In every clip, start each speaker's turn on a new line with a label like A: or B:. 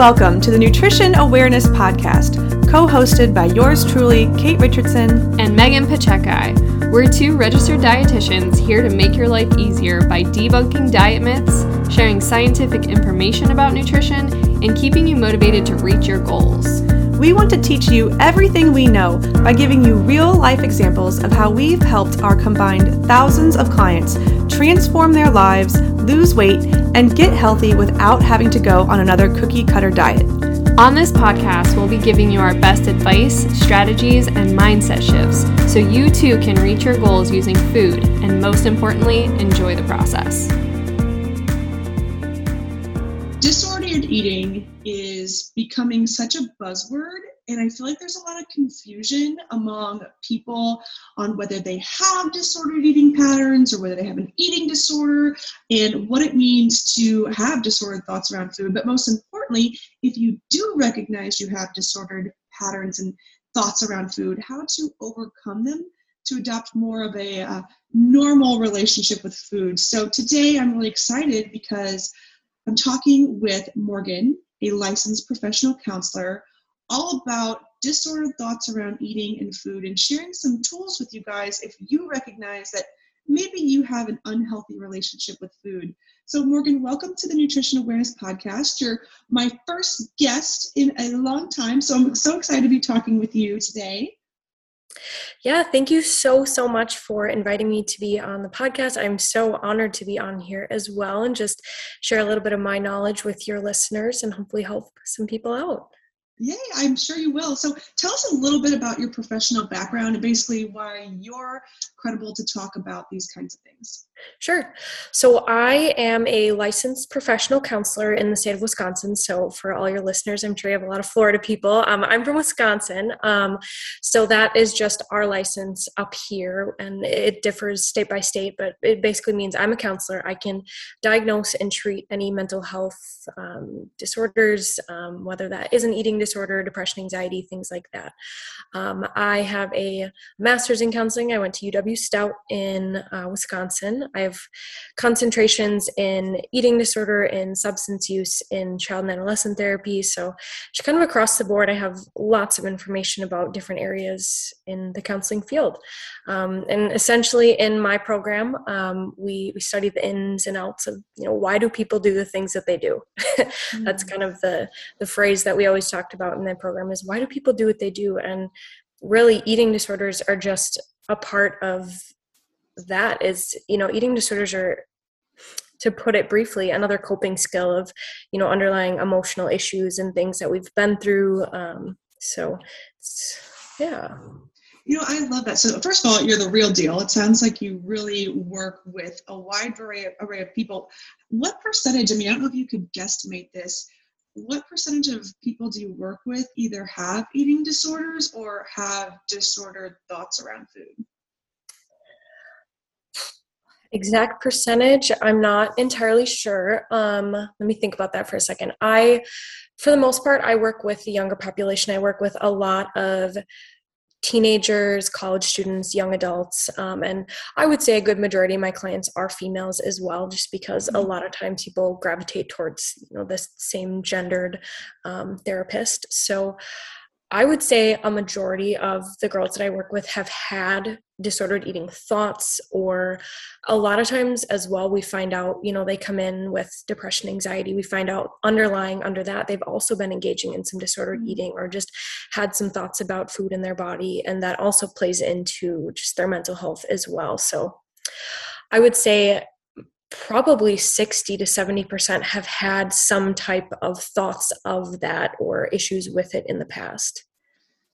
A: Welcome to the Nutrition Awareness Podcast, co hosted by yours truly, Kate Richardson
B: and Megan Pacheco. We're two registered dietitians here to make your life easier by debunking diet myths, sharing scientific information about nutrition, and keeping you motivated to reach your goals.
A: We want to teach you everything we know by giving you real life examples of how we've helped our combined thousands of clients transform their lives, lose weight, and get healthy without having to go on another cookie cutter diet.
B: On this podcast, we'll be giving you our best advice, strategies, and mindset shifts so you too can reach your goals using food and, most importantly, enjoy the process.
C: Disordered eating is becoming such a buzzword and I feel like there's a lot of confusion among people on whether they have disordered eating patterns or whether they have an eating disorder and what it means to have disordered thoughts around food. But most importantly, if you do recognize you have disordered patterns and thoughts around food, how to overcome them to adopt more of a uh, normal relationship with food. So today I'm really excited because I'm talking with Morgan, a licensed professional counselor all about disordered thoughts around eating and food and sharing some tools with you guys if you recognize that maybe you have an unhealthy relationship with food. So, Morgan, welcome to the Nutrition Awareness Podcast. You're my first guest in a long time, so I'm so excited to be talking with you today.
D: Yeah, thank you so, so much for inviting me to be on the podcast. I'm so honored to be on here as well and just share a little bit of my knowledge with your listeners and hopefully help some people out.
C: Yay, I'm sure you will. So tell us a little bit about your professional background and basically why you're credible to talk about these kinds of things.
D: Sure. So I am a licensed professional counselor in the state of Wisconsin. So for all your listeners, I'm sure you have a lot of Florida people. Um, I'm from Wisconsin. Um, so that is just our license up here, and it differs state by state, but it basically means I'm a counselor. I can diagnose and treat any mental health um, disorders, um, whether that is an eating disorder, depression, anxiety, things like that. Um, I have a master's in counseling. I went to UW Stout in uh, Wisconsin. I have concentrations in eating disorder, in substance use, in child and adolescent therapy. So, just kind of across the board, I have lots of information about different areas in the counseling field. Um, and essentially, in my program, um, we, we study the ins and outs of, you know, why do people do the things that they do? That's mm. kind of the, the phrase that we always talked about in the program is why do people do what they do? And really, eating disorders are just a part of that is you know eating disorders are to put it briefly another coping skill of you know underlying emotional issues and things that we've been through um, so yeah.
C: You know i love that. So first of all you're the real deal. It sounds like you really work with a wide array of, array of people. What percentage i mean i don't know if you could guesstimate this what percentage of people do you work with either have eating disorders or have disordered thoughts around food?
D: Exact percentage i'm not entirely sure. Um, let me think about that for a second. I for the most part i work with the younger population. I work with a lot of teenagers college students young adults um, and i would say a good majority of my clients are females as well just because a mm-hmm. lot of times people gravitate towards you know this same gendered um, therapist so I would say a majority of the girls that I work with have had disordered eating thoughts, or a lot of times as well, we find out, you know, they come in with depression, anxiety. We find out underlying under that, they've also been engaging in some disordered mm-hmm. eating or just had some thoughts about food in their body. And that also plays into just their mental health as well. So I would say probably 60 to 70% have had some type of thoughts of that or issues with it in the past.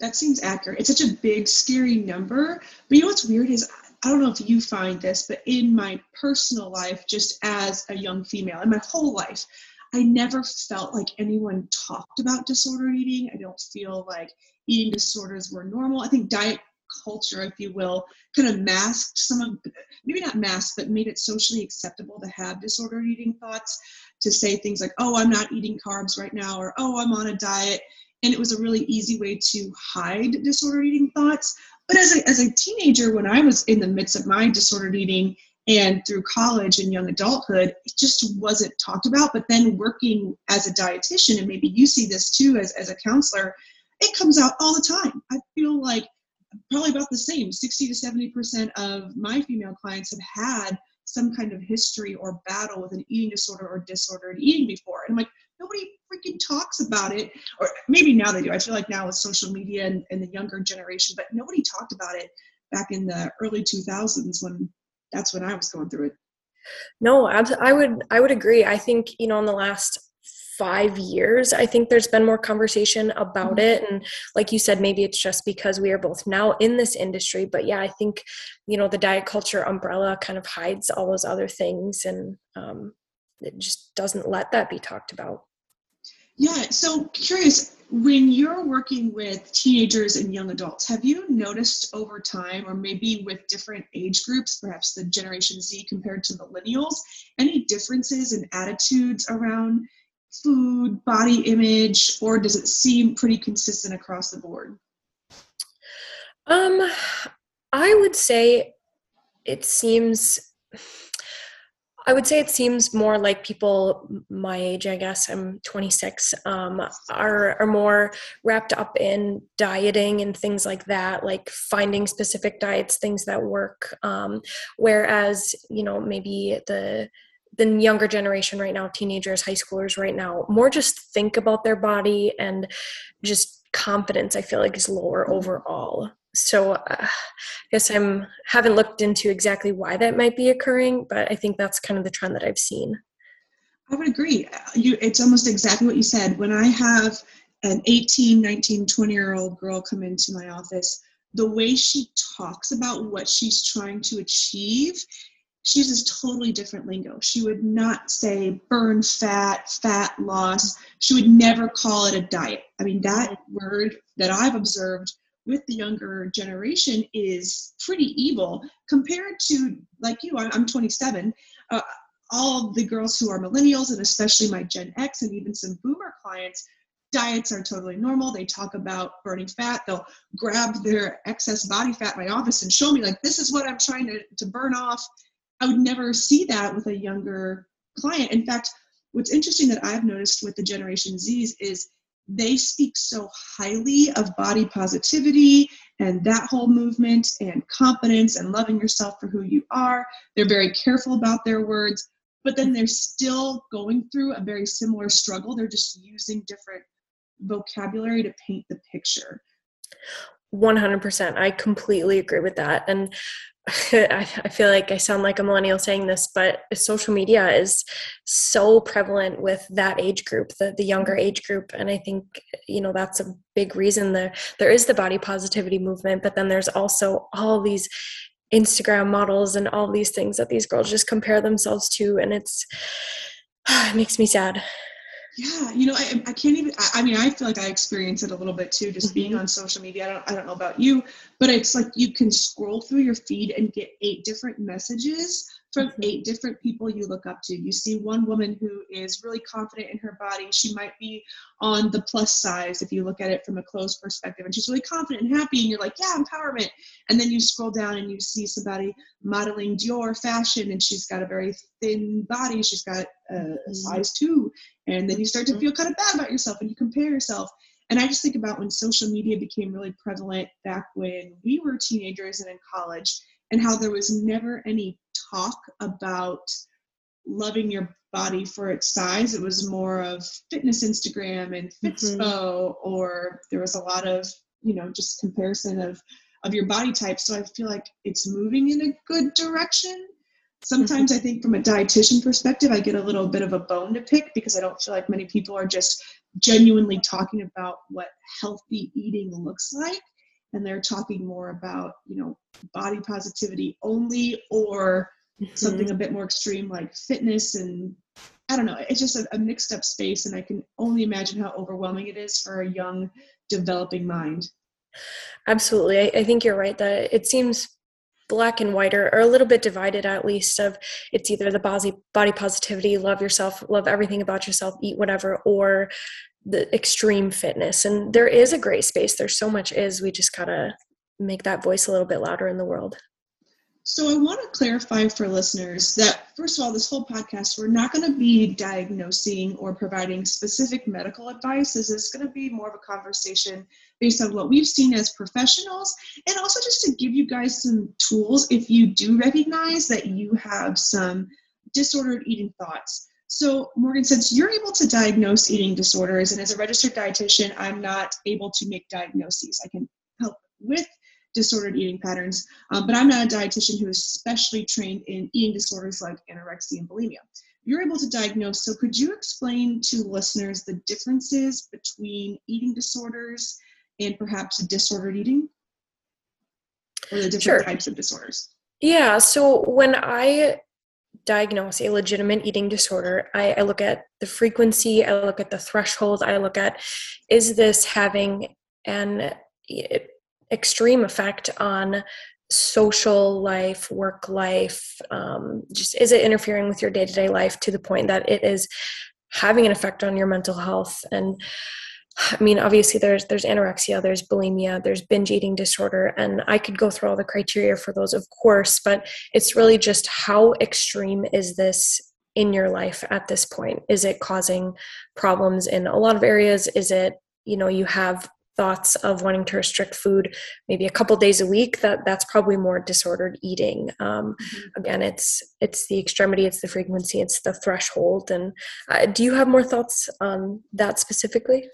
C: That seems accurate. It's such a big, scary number. But you know what's weird is I don't know if you find this, but in my personal life, just as a young female, in my whole life, I never felt like anyone talked about disordered eating. I don't feel like eating disorders were normal. I think diet culture, if you will, kind of masked some of, maybe not masked, but made it socially acceptable to have disordered eating thoughts, to say things like, oh, I'm not eating carbs right now, or oh, I'm on a diet. And it was a really easy way to hide disordered eating thoughts. But as a, as a teenager, when I was in the midst of my disordered eating, and through college and young adulthood it just wasn't talked about but then working as a dietitian and maybe you see this too as, as a counselor it comes out all the time i feel like probably about the same 60 to 70 percent of my female clients have had some kind of history or battle with an eating disorder or disordered eating before and i'm like nobody freaking talks about it or maybe now they do i feel like now with social media and, and the younger generation but nobody talked about it back in the early 2000s when that's when I was going through it.
D: No, I would I would agree. I think you know in the last five years i think there's been more conversation about mm-hmm. it and like you said maybe it's just because we are both now in this industry but yeah i think you know the diet culture umbrella kind of hides all those other things and um, it just doesn't let that be talked about
C: yeah so curious when you're working with teenagers and young adults, have you noticed over time, or maybe with different age groups, perhaps the Generation Z compared to millennials, any differences in attitudes around food, body image, or does it seem pretty consistent across the board?
D: Um, I would say it seems I would say it seems more like people my age, I guess I'm 26, um, are, are more wrapped up in dieting and things like that, like finding specific diets, things that work. Um, whereas, you know, maybe the the younger generation right now, teenagers, high schoolers right now, more just think about their body and just confidence, I feel like, is lower overall so uh, I guess I'm haven't looked into exactly why that might be occurring, but I think that's kind of the trend that I've seen.
C: I would agree. You, it's almost exactly what you said. When I have an 18, 19, 20 year old girl come into my office, the way she talks about what she's trying to achieve, she uses totally different lingo. She would not say burn fat, fat loss. She would never call it a diet. I mean, that word that I've observed with the younger generation is pretty evil compared to like you i'm 27 uh, all the girls who are millennials and especially my gen x and even some boomer clients diets are totally normal they talk about burning fat they'll grab their excess body fat in my office and show me like this is what i'm trying to, to burn off i would never see that with a younger client in fact what's interesting that i've noticed with the generation z's is they speak so highly of body positivity and that whole movement and confidence and loving yourself for who you are. They're very careful about their words, but then they're still going through a very similar struggle. They're just using different vocabulary to paint the picture.
D: 100%. I completely agree with that. And I, feel like I sound like a millennial saying this, but social media is so prevalent with that age group, the, the younger mm-hmm. age group. And I think, you know, that's a big reason there there is the body positivity movement, but then there's also all these Instagram models and all these things that these girls just compare themselves to. And it's it makes me sad
C: yeah you know i, I can't even I, I, mean i feel like i experience it a little bit too just mm-hmm. being on social media I don't, I don't know about you but it's like you can scroll through your feed and get eight different messages from eight different people you look up to. You see one woman who is really confident in her body. She might be on the plus size if you look at it from a closed perspective, and she's really confident and happy, and you're like, yeah, empowerment. And then you scroll down and you see somebody modeling Dior fashion, and she's got a very thin body. She's got a, a mm-hmm. size two, and then you start to mm-hmm. feel kind of bad about yourself, and you compare yourself. And I just think about when social media became really prevalent back when we were teenagers and in college and how there was never any talk about loving your body for its size. It was more of fitness Instagram and Fitspo, mm-hmm. or there was a lot of, you know, just comparison of of your body type. So I feel like it's moving in a good direction. Sometimes mm-hmm. I think from a dietitian perspective, I get a little bit of a bone to pick because I don't feel like many people are just genuinely talking about what healthy eating looks like and they're talking more about you know body positivity only or mm-hmm. something a bit more extreme like fitness and i don't know it's just a, a, mixed up space and i can only imagine how overwhelming it is for a young developing mind
D: absolutely i, I think you're right that it seems black and white or, or a little bit divided at least of it's either the body body positivity love yourself love everything about yourself eat whatever or the extreme fitness and there is a great space there's so much is we just gotta make that voice a little bit louder in the world
C: So I want to clarify for listeners that first of all, this whole podcast, we're not going to be diagnosing or providing specific medical advice. This is going to be more of a conversation based on what we've seen as professionals and also just to give you guys some tools if you do recognize that you have some disordered eating thoughts. So, Morgan, since you're able to diagnose eating disorders, and as a registered dietitian, I'm not able to make diagnoses. I can help with disordered eating patterns, um, but I'm not a dietitian who is specially trained in eating disorders like anorexia and bulimia. You're able to diagnose, so could you explain to listeners the differences between eating disorders and perhaps disordered eating? Or the different
D: Sure.
C: types of disorders?
D: Yeah, so when I diagnose a legitimate eating disorder, I, I look at the frequency, I look at the threshold, I look at is this having an extreme effect on social life, work life, um, just is it interfering with your day to day life to the point that it is having an effect on your mental health? And I mean, obviously, there's there's anorexia, there's bulimia, there's binge eating disorder, and I could go through all the criteria for those, of course. But it's really just how extreme is this in your life at this point? Is it causing problems in a lot of areas? Is it you know you have thoughts of wanting to restrict food maybe a couple days a week? That that's probably more disordered eating. Um, again, it's it's the extremity, it's the frequency, it's the threshold. And uh, do you have more thoughts on that specifically?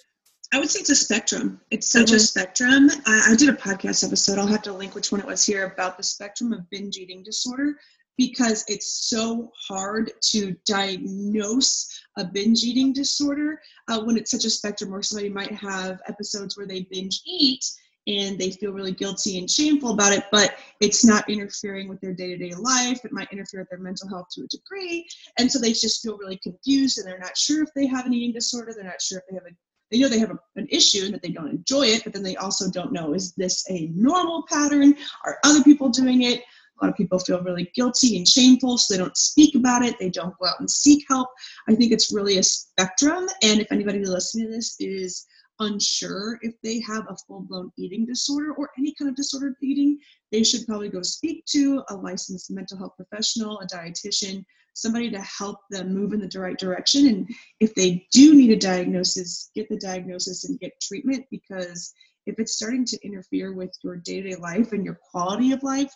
C: I would say it's a spectrum. It's such a
D: Mhm.
C: spectrum. I, I did a podcast episode. I'll have to link which one it was here about the spectrum of binge eating disorder because it's so hard to diagnose a binge eating disorder uh, when it's such a spectrum where somebody might have episodes where they binge eat and they feel really guilty and shameful about it, but it's not interfering with their day to day life. It might interfere with their mental health to a degree. And so they just feel really confused and they're not sure if they have an eating disorder. They're not sure if they have a they know they have a, an issue and that they don't enjoy it, but then they also don't know is this a normal pattern? Are other people doing it? A lot of people feel really guilty and shameful, so they don't speak about it. They don't go out and seek help. I think it's really a spectrum. And if anybody listening to this is unsure if they have a full blown eating disorder or any kind of disordered eating, they should probably go speak to a licensed mental health professional, a dietitian, somebody to help them move in the right direction. And if they do need a diagnosis, get the diagnosis and get treatment because if it's starting to interfere with your day to day life and your quality of life,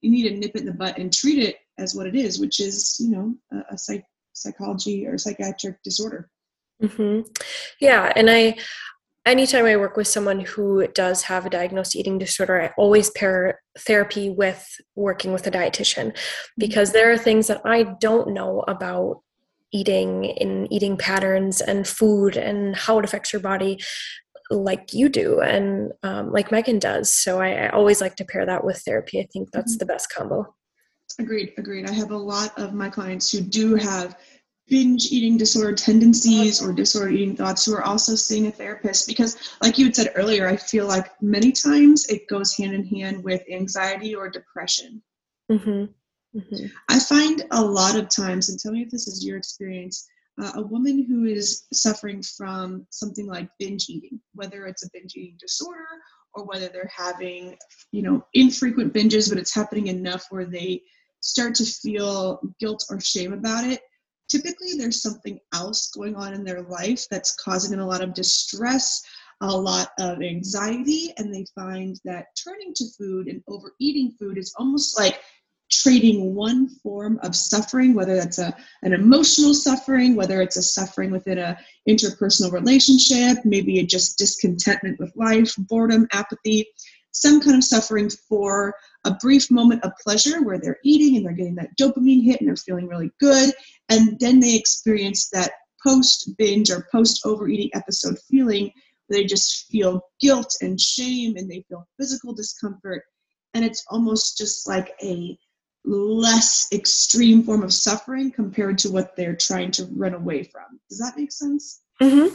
C: you need to nip it in the butt and treat it as what it is, which is, you know, a, a psych, psychology or psychiatric disorder.
D: hmm Yeah, and I, anytime I work with someone who does have a diagnosed eating disorder, I always pair therapy with working with a dietitian because there are things that I don't know about eating and eating patterns and food and how it affects your body like you do and um, like megan does so I, I always like to pair that with therapy i think that's
C: Mhm.
D: the best combo
C: Agreed, agreed. I have a lot of my clients who do have binge eating disorder tendencies or disorder eating thoughts who are also seeing a therapist because, like you had said earlier, I feel like many times it goes hand in hand with anxiety or depression.
D: hmm hmm
C: I find a lot of times, and tell me if this is your experience, uh, a woman who is suffering from something like binge eating, whether it's a binge eating disorder or whether they're having, you know, infrequent binges, but it's happening enough where they start to feel guilt or shame about it. Typically, there's something else going on in their life that's causing them a lot of distress, a lot of anxiety, and they find that turning to food and overeating food is almost like trading one form of suffering, whether that's a, an emotional suffering, whether it's a suffering within a interpersonal relationship, maybe just discontentment with life, boredom, apathy, some kind of suffering for a brief moment of pleasure where they're eating and they're getting that dopamine hit and they're feeling really good. And then they experience that post binge or post overeating episode feeling where they just feel guilt and shame and they feel physical discomfort. And it's almost just like a less extreme form of suffering compared to what they're trying to run away from. Does that make sense?
D: hmm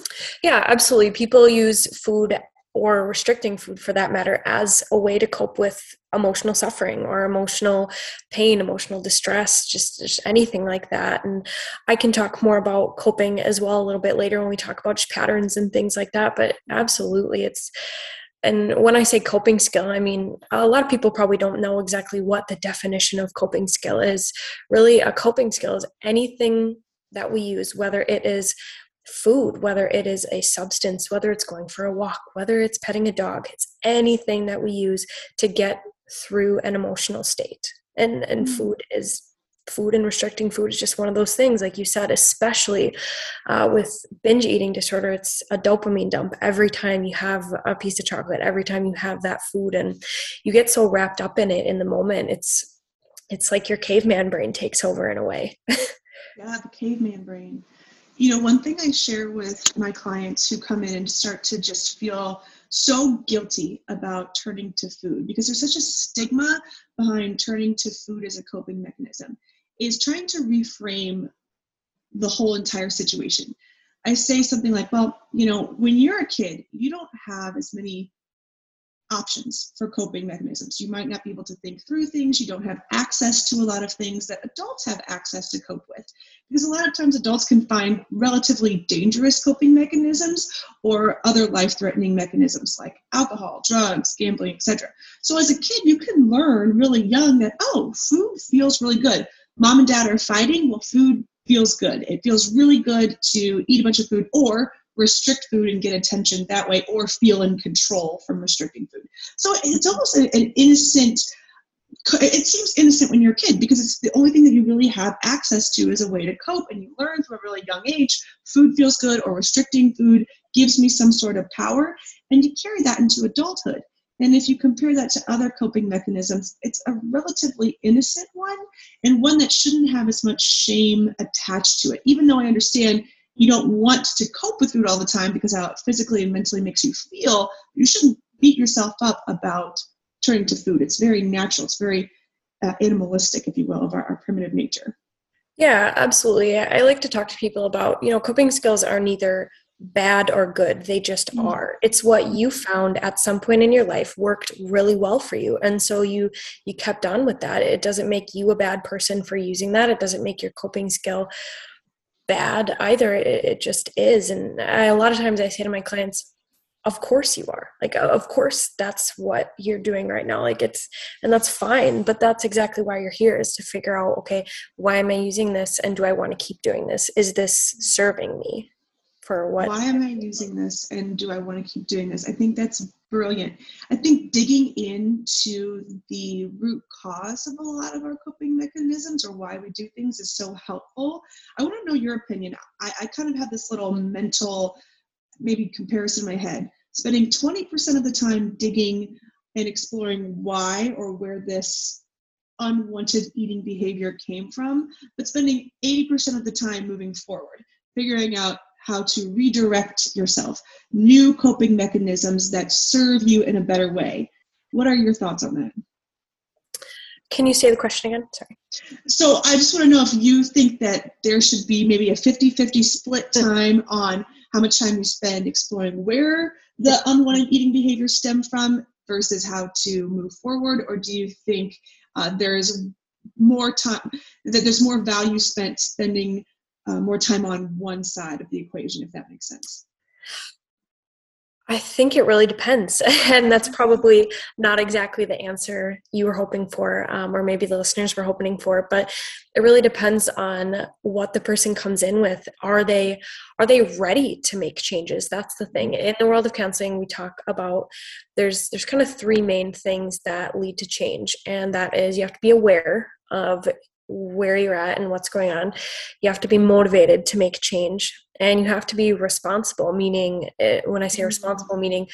D: Yeah, absolutely. People use food or restricting food for that matter as a way to cope with emotional suffering or emotional pain, emotional distress, just, just anything like that. And I can talk more about coping as well a little bit later when we talk about patterns and things like that. But absolutely, it's and when I say coping skill, I mean a lot of people probably don't know exactly what the definition of coping skill is. Really, a coping skill is anything that we use, whether it is food, whether it is a substance, whether it's going for a walk, whether it's petting a dog, it's anything that we use to get through an emotional state. And and mm-hmm. food is food and restricting food is just one of those things like you said especially uh, with binge eating disorder it's a dopamine dump every time you have a piece of chocolate every time you have that food and you get so wrapped up in it in the moment it's it's like your caveman brain takes over in a way
C: yeah the caveman brain you know one thing i share with my clients who come in and start to just feel so guilty about turning to food because there's such a stigma behind turning to food as a coping mechanism is trying to reframe the whole entire situation. I say something like, well, you know, when you're a kid, you don't have as many options for coping mechanisms. You might not be able to think through things. You don't have access to a lot of things that adults have access to cope with. Because a lot of times adults can find relatively dangerous coping mechanisms or other life threatening mechanisms like alcohol, drugs, gambling, etc. So as a kid, you can learn really young that, oh, food feels really good mom and dad are fighting, well, food feels good. It feels really good to eat a bunch of food or restrict food and get attention that way or feel in control from restricting food. So it's almost an innocent it seems innocent when you're a kid because it's the only thing that you really have access to as a way to cope and you learn from a really young age food feels good or restricting food gives me some sort of power and you carry that into adulthood and if you compare that to other coping mechanisms, it's a relatively innocent one and one that shouldn't have as much shame attached to it. Even though I understand you don't want to cope with food all the time because how it physically and mentally makes you feel, you shouldn't beat yourself up about turning to food. It's very natural, it's very uh, animalistic, if you will, of our, our primitive nature.
D: Yeah, absolutely. I like to talk to people about, you know, coping skills are neither bad or good they just mm. are it's what you found at some point in your life worked really well for you and so you you kept on with that it doesn't make you a bad person for using that it doesn't make your coping skill bad either. It, it just is. And I, a lot of times i say to my clients of course you are. Like of course that's what you're doing right now. Like it's and that's fine but that's exactly why you're here is to figure out okay why am i using this? And do i want to keep doing this? Is this serving me for what
C: why am i using this and do i want to keep doing this? I think that's brilliant. I think digging into the root cause of a lot of our coping mechanisms or why we do things is so helpful. I want to know your opinion. I, I kind of have this little mental maybe comparison in my head. Spending 20% of the time digging and exploring why or where this unwanted eating behavior came from, but spending 80% of the time moving forward, figuring out how to redirect yourself, new coping mechanisms that serve you in a better way. What are your thoughts on that?
D: Can you say the question again? Sorry.
C: So I just want to know if you think that there should be maybe a 50 50 split time on how much time you spend exploring where the unwanted eating behaviors stem from versus how to move forward, or do you think uh, there's more time that there's more value spent spending uh, more time on one side of the equation, if that makes sense.
D: I think it really depends. and that's probably not exactly the answer you were hoping for, um, or maybe the listeners were hoping for, but it really depends on what the person comes in with. Are they are they ready to make changes? That's the thing. In the world of counseling, we talk about there's there's kind of three main things that lead to change. And that is you have to be aware of where you're at and what's going on. You have to be motivated to make change and you have to be responsible, meaning, eh, when I say mm-hmm. responsible, meaning,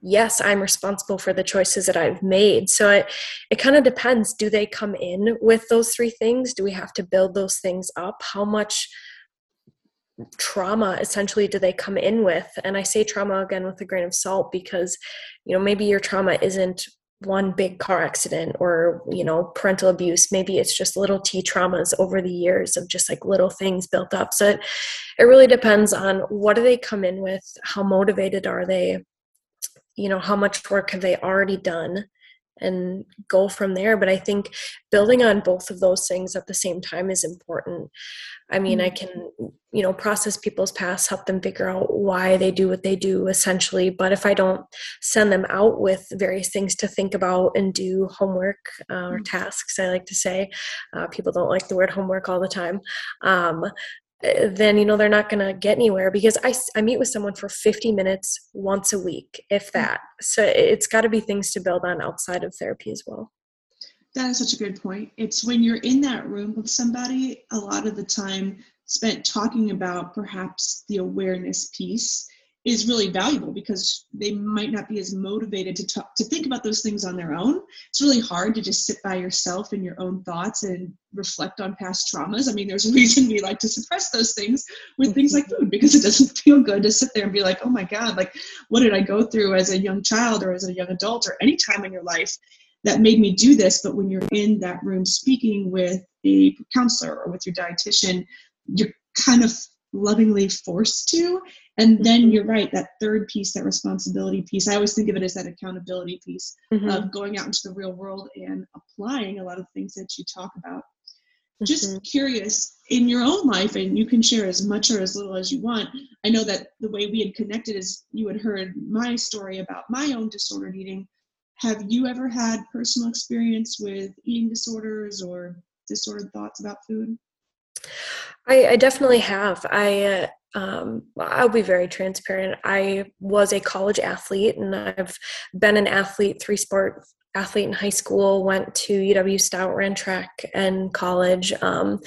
D: yes, I'm responsible for the choices that I've made. So it, it kind of depends. Do they come in with those three things? Do we have to build those things up? How much trauma essentially do they come in with and i say trauma again with a grain of salt because you know maybe your trauma isn't one big car accident or you know parental abuse. Maybe it's just little t traumas over the years of just like little things built up. So it, it really depends on what do they come in with how motivated are they you know how much work have they already done and go from there but i think building on both of those things at the same time is important i mean i mm-hmm. can you know process people's past help them figure out why they do what they do essentially but if i don't send them out with various things to think about and do homework uh, or mm-hmm. tasks i like to say uh, people don't like the word homework all the time um, then you know they're not going to get anywhere because I, I meet with someone for 50 minutes once a week if mm. that. So it's got to be things to build on outside of therapy as well.
C: That is such a good point. It's when you're in that room with somebody a lot of the time spent talking about perhaps the awareness piece is really valuable because they might not be as motivated to talk to think about those things on their own. It's really hard to just sit by yourself in your own thoughts and reflect on past traumas. I mean there's a reason we like to suppress those things with things like food because it doesn't feel good to sit there and be like oh my god like what did i go through as a young child or as a young adult or any time in your life that made me do this? But when you're in that room speaking with a counselor or with your dietitian you're kind of lovingly forced to and then mm-hmm. you're right, that third piece, that responsibility piece, I always think of it as that accountability piece mm-hmm. of going out into the real world and applying a lot of things that you talk about. Mm-hmm. Just curious, in your own life, and you can share as much or as little as you want. I know that the way we had connected is you had heard my story about my own disordered eating. Have you ever had personal experience with eating disorders or disordered thoughts about food?
D: I, I definitely have. I uh, um, I'll be very transparent. I was a college athlete, and I've been an athlete, three sport athlete in high school. Went to UW Stout, ran track in college, um,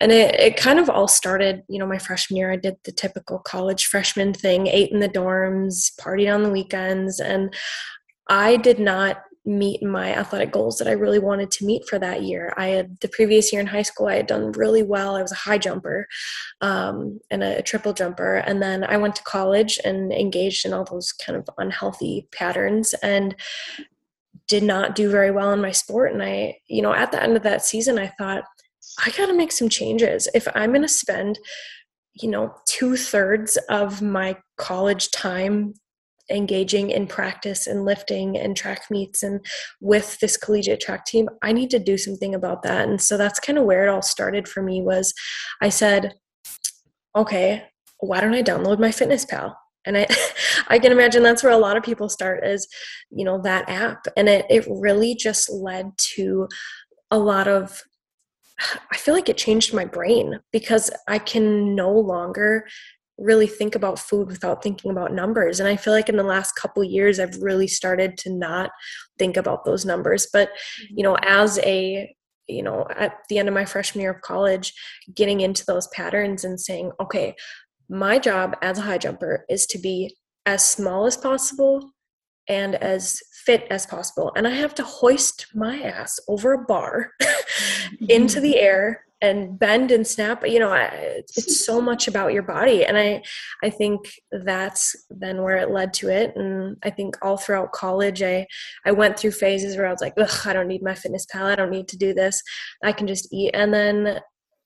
D: and it, it kind of all started. You know, my freshman year, I did the typical college freshman thing: ate in the dorms, partied on the weekends, and I did not meet my athletic goals that I really wanted to meet for that year. I had the previous year in high school, I had done really well. I was a high jumper um, and a, triple jumper. And then I went to college and engaged in all those kind of unhealthy patterns and did not do very well in my sport. And I, you know, at the end of that season, I thought, I got to make some changes. If I'm going to spend, you know, two thirds of my college time engaging in practice and lifting and track meets and with this collegiate track team i need to do something about that. And so that's kind of where it all started for me was i said okay why don't i download MyFitnessPal? And i i can imagine that's where a lot of people start is you know that app. And it, it really just led to a lot of I feel like it changed my brain because I can no longer really think about food without thinking about numbers. And i feel like in the last couple years i've really started to not think about those numbers. But you know mm-hmm. as a you know at the end of my freshman year of college getting into those patterns and saying okay my job as a high jumper is to be as small as possible and as fit as possible. And i have to hoist my ass over a bar into mm-hmm. the air and bend and snap you know it's so much about your body. And i i think that's then where it led to it. And i think all throughout college i i went through phases where i was like Ugh, i don't need MyFitnessPal i don't need to do this. I can just eat. And then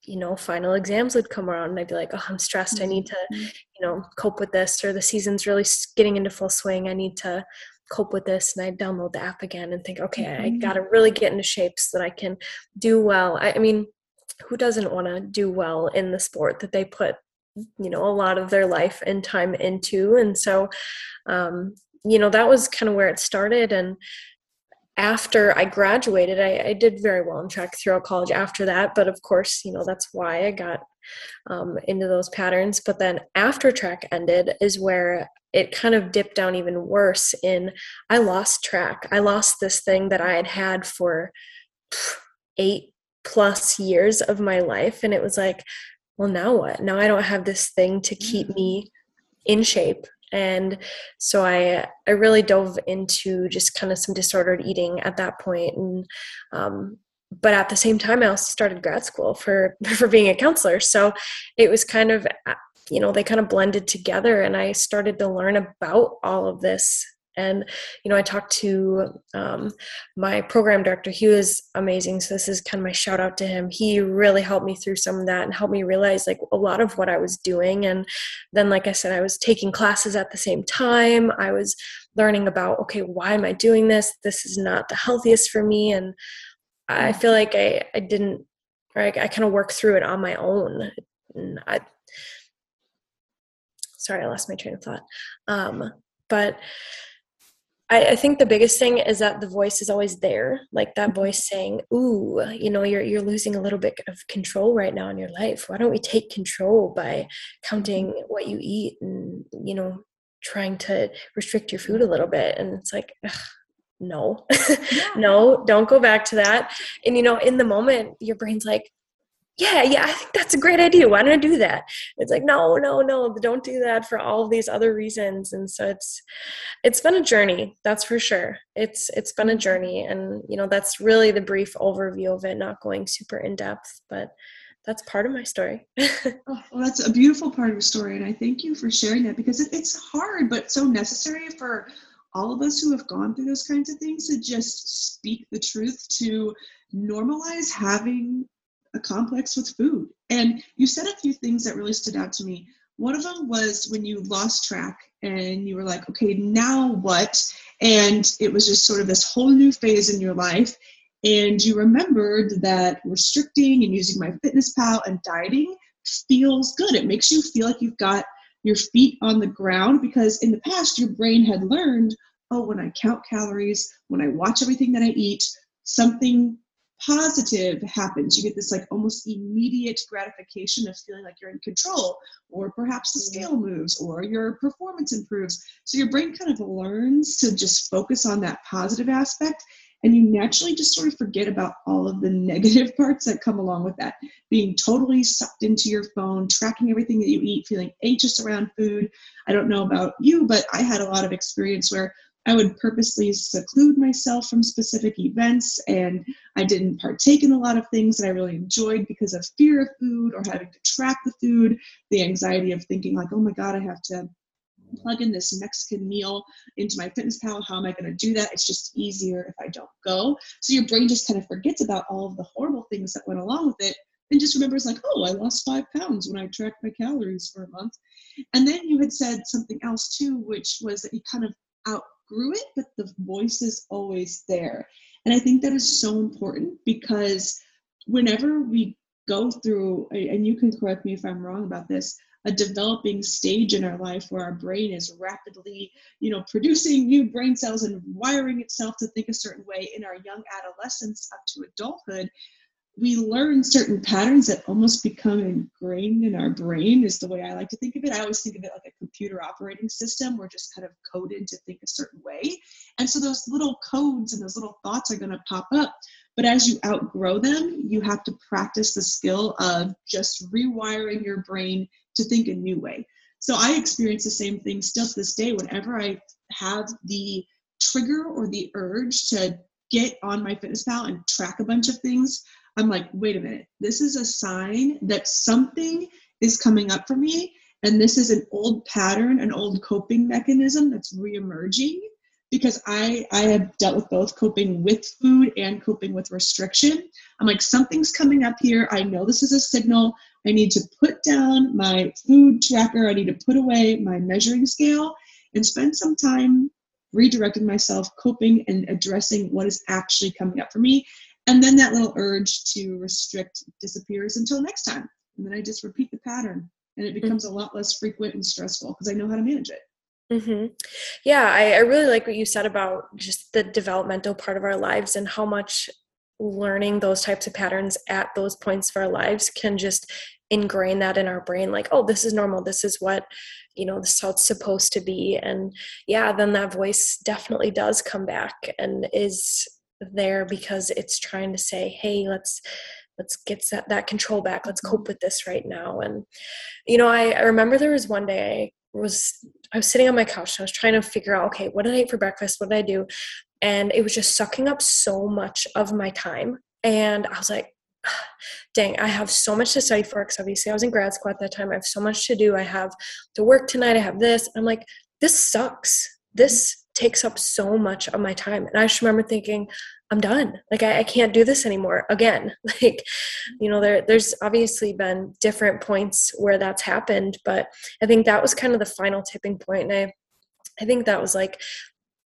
D: you know final exams would come around and i'd be like oh i'm stressed. I need to mm-hmm. you know cope with this or the season's really getting into full swing. I need to cope with this. And i download the app again and think okay mm-hmm. i gotta really get into shape so that i can do well. I, I mean who doesn't want to do well in the sport that they put you know a lot of their life and time into and so um, you know that was kind of where it started and after i graduated I, I, did very well in track throughout college after that but of course you know that's why i got um, into those patterns but then after track ended is where it kind of dipped down even worse in i lost track. I lost this thing that i had had for eight plus years of my life and it was like well now what? Now i don't have this thing to keep me in shape. And so i i really dove into just kind of some disordered eating at that point and um, but at the same time i also started grad school for for being a counselor. So it was kind of you know they kind of blended together and i started to learn about all of this and you know i talked to um, my program director he was amazing so this is kind of my shout out to him. He really helped me through some of that and helped me realize like a lot of what i was doing and then like i said i was taking classes at the same time. I was learning about okay why am i doing this? This is not the healthiest for me and i feel like i i didn't i, I kind of worked through it on my own. And i sorry i lost my train of thought. Um, but I, I, think the biggest thing is that the voice is always there, like that mm-hmm. voice saying, "Ooh, you know, you're you're losing a little bit of control right now in your life. Why don't we take control by counting mm-hmm. what you eat and you know, trying to restrict your food a little bit?" And it's like, ugh, no, no, don't go back to that. And you know, in the moment, your brain's like, yeah, yeah, I think that's a great idea. Why don't I do that? It's like, no, no, no, don't do that for all of these other reasons. And so it's it's been a journey, that's for sure. It's it's been a journey. And you know, that's really the brief overview of it, not going super in depth, but that's part of my story.
C: oh, well, that's a beautiful part of your story. And I thank you for sharing that because it, it's hard, but so necessary for all of us who have gone through those kinds of things to just speak the truth to normalize having a complex with food. And you said a few things that really stood out to me. One of them was when you lost track and you were like, okay, now what? And it was just sort of this whole new phase in your life. And you remembered that restricting and using my fitness pal and dieting feels good. It makes you feel like you've got your feet on the ground because in the past your brain had learned oh, when I count calories, when I watch everything that I eat, something positive happens. You get this like almost immediate gratification of feeling like you're in control, or perhaps the mm-hmm. scale moves, or your performance improves. So your brain kind of learns to just focus on that positive aspect. And you naturally just sort of forget about all of the negative parts that come along with that. Being totally sucked into your phone, tracking everything that you eat, feeling anxious around food. I don't know about you, but I had a lot of experience where I would purposely seclude myself from specific events and I didn't partake in a lot of things that I really enjoyed because of fear of food or having to track the food, the anxiety of thinking like, oh my God, I have to plug in this Mexican meal into MyFitnessPal. How am I going to do that? It's just easier if I don't go. So your brain just kind of forgets about all of the horrible things that went along with it and just remembers like, oh, I lost five pounds when I tracked my calories for a month. And then you had said something else too, which was that you kind of out outgrew it, but the voice is always there. And I think that is so important because whenever we go through, and you can correct me if I'm wrong about this, a developing stage in our life where our brain is rapidly, you know, producing new brain cells and wiring itself to think a certain way in our young adolescence up to adulthood, we learn certain patterns that almost become ingrained in our brain is the way i like to think of it. I always think of it like a computer operating system. We're just kind of coded to think a certain way. And so those little codes and those little thoughts are going to pop up. But as you outgrow them you have to practice the skill of just rewiring your brain to think a new way. So i experience the same thing still to this day. Whenever i have the trigger or the urge to get on MyFitnessPal and track a bunch of things I'm like, wait a minute, this is a sign that something is coming up for me. And this is an old pattern, an old coping mechanism that's reemerging because I, I have dealt with both coping with food and coping with restriction. I'm like, something's coming up here. I know this is a signal. I need to put down my food tracker. I need to put away my measuring scale and spend some time redirecting myself, coping and addressing what is actually coming up for me and then that little urge to restrict disappears until next time and then i just repeat the pattern and it becomes mm-hmm. a lot less frequent and stressful because i know how to manage it
D: mm-hmm. yeah I, I really like what you said about just the developmental part of our lives and how much learning those types of patterns at those points of our lives can just ingrain that in our brain like oh this is normal this is what you know this is how it's supposed to be and yeah then that voice definitely does come back and is there because it's trying to say hey let's let's get that, that control back. Let's mm-hmm. cope with this right now. And you know I, I remember there was one day i was i was sitting on my couch and i was trying to figure out okay what did i eat for breakfast? What did i do? And it was just sucking up so much of my time. And i was like dang i have so much to study for because obviously i was in grad school at that time. I have so much to do. I have to work tonight. I have this. I'm like this sucks. This takes up so much of my time. And I just remember thinking, I'm done. Like I, I can't do this anymore again. Like, you know, there there's obviously been different points where that's happened, but I think that was kind of the final tipping point. And I I think that was like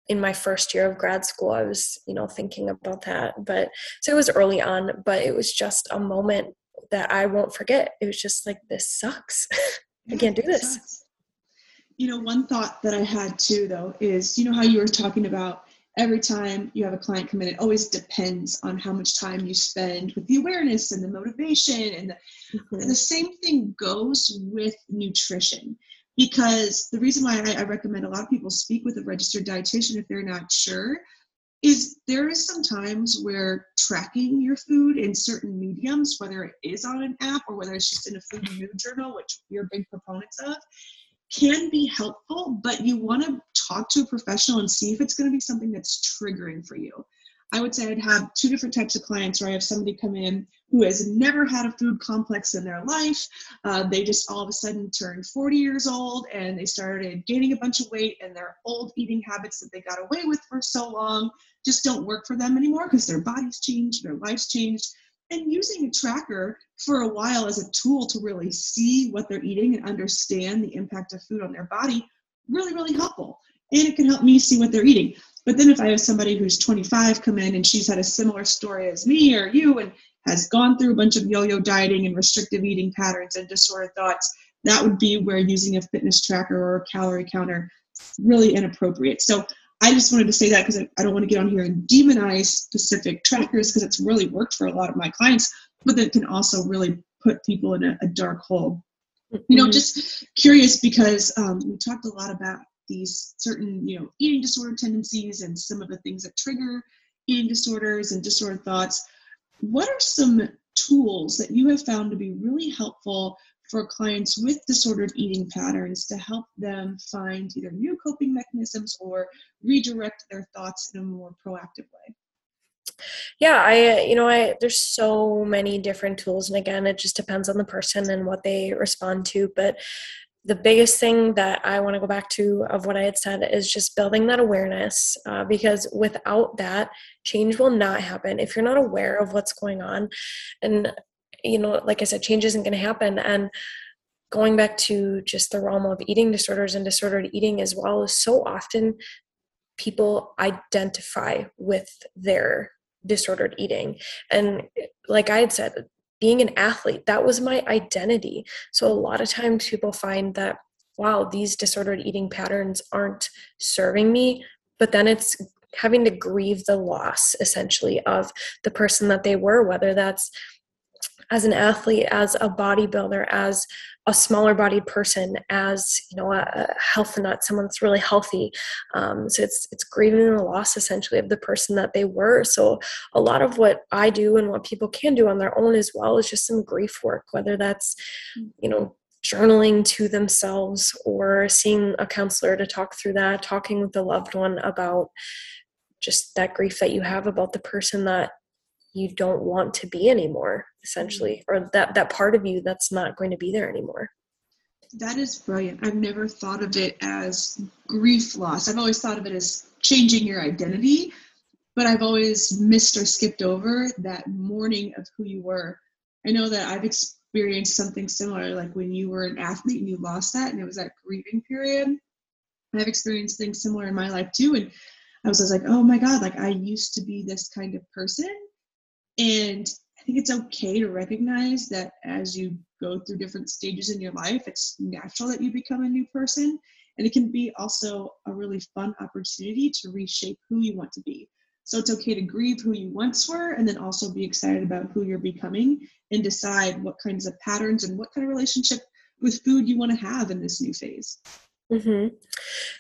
D: in my first year of grad school, I was, you know, thinking about that. But so it was early on, but it was just a moment that I won't forget. It was just like, this sucks. I can't do this.
C: You know, one thought that I had too, though, is you know how you were talking about every time you have a client come in, it always depends on how much time you spend with the awareness and the motivation. And the, mm-hmm. the same thing goes with nutrition because the reason why I, I, recommend a lot of people speak with a registered dietitian if they're not sure is there is sometimes where tracking your food in certain mediums whether it is on an app or whether it's just in a food and mood journal which we're big proponents of can be helpful but you want to talk to a professional and see if it's going to be something that's triggering for you I would say I'd have two different types of clients where I have somebody come in who has never had a food complex in their life. Uh, they just all of a sudden turned 40 years old and they started gaining a bunch of weight, and their old eating habits that they got away with for so long just don't work for them anymore because their bodies changed, their lives changed. And using a tracker for a while as a tool to really see what they're eating and understand the impact of food on their body, really, really helpful. And it can help me see what they're eating. But then if I have somebody who's 25 come in and she's had a similar story as me or you and has gone through a bunch of yo-yo dieting and restrictive eating patterns and disordered thoughts, that would be where using a fitness tracker or a calorie counter is really inappropriate. So I just wanted to say that because I don't want to get on here and demonize specific trackers because it's really worked for a lot of my clients, but that can also really put people in a, a dark hole. Mm-hmm. You know, mm-hmm. just curious because um, we talked a lot about these certain, you know, eating disorder tendencies and some of the things that trigger eating disorders and disordered thoughts. What are some tools that you have found to be really helpful for clients with disordered eating patterns to help them find either new coping mechanisms or redirect their thoughts in a more proactive way?
D: yeah i you know i there's so many different tools and again it just depends on the person and what they respond to but the biggest thing that I want to go back to of what I had said is just building that awareness uh, because without that, change will not happen. If you're not aware of what's going on, and you know, like I said, change isn't going to happen. And going back to just the realm of eating disorders and disordered eating as well is so often people identify with their disordered eating. And like I had said, being an athlete that was my identity so a lot of times people find that wow these disordered eating patterns aren't serving me but then it's having to grieve the loss essentially of the person that they were whether that's as an athlete as a bodybuilder as a smaller bodied person as you know a, a health nut someone that's really healthy. Um, so it's it's grieving the loss essentially of the person that they were. So a lot of what i do and what people can do on their own as well is just some grief work whether that's you know journaling to themselves or seeing a counselor to talk through that talking with a loved one about just that grief that you have about the person that you don't want to be anymore essentially mm-hmm. or that that part of you that's not going to be there anymore.
C: That is brilliant. I've never thought of it as grief loss. I've always thought of it as changing your identity but i've always missed or skipped over that mourning of who you were. I know that i've experienced something similar like when you were an athlete and you lost that and it was that grieving period. I've experienced things similar in my life too and i was, I was like oh my god like i used to be this kind of person and think it's okay to recognize that as you go through different stages in your life, it's natural that you become a new person. And it can be also a really fun opportunity to reshape who you want to be. So it's okay to grieve who you once were and then also be excited about who you're becoming and decide what kinds of patterns and what kind of relationship with food you want to have in this new phase.
D: Mm-hmm.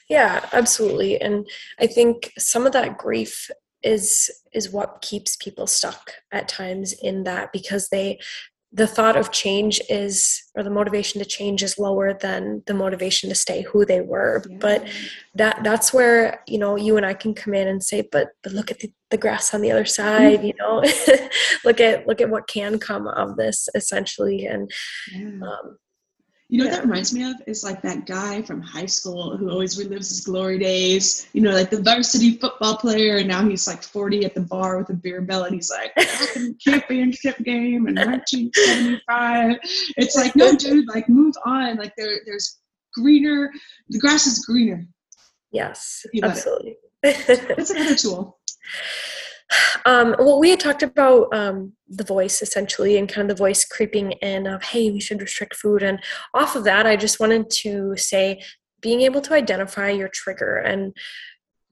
D: Yeah, absolutely. And I think some of that grief is is what keeps people stuck at times in that because they the thought of change is or the motivation to change is lower than the motivation to stay who they were yeah. but that that's where you know you and i can come in and say but but look at the, the grass on the other side you know look at look at what can come of this essentially and
C: yeah. um, You know yeah. what that reminds me of is like that guy from high school who always relives his glory days. You know, like the varsity football player, and now he's like 40 at the bar with a beer belly. He's like, championship game in 1975. It's like, no, dude, like move on. Like there, there's greener. The grass is greener.
D: Yes, absolutely.
C: That's another tool.
D: Um, well, we had talked about um, the voice essentially and kind of the voice creeping in of, hey, we should restrict food. And off of that, I just wanted to say being able to identify your trigger. And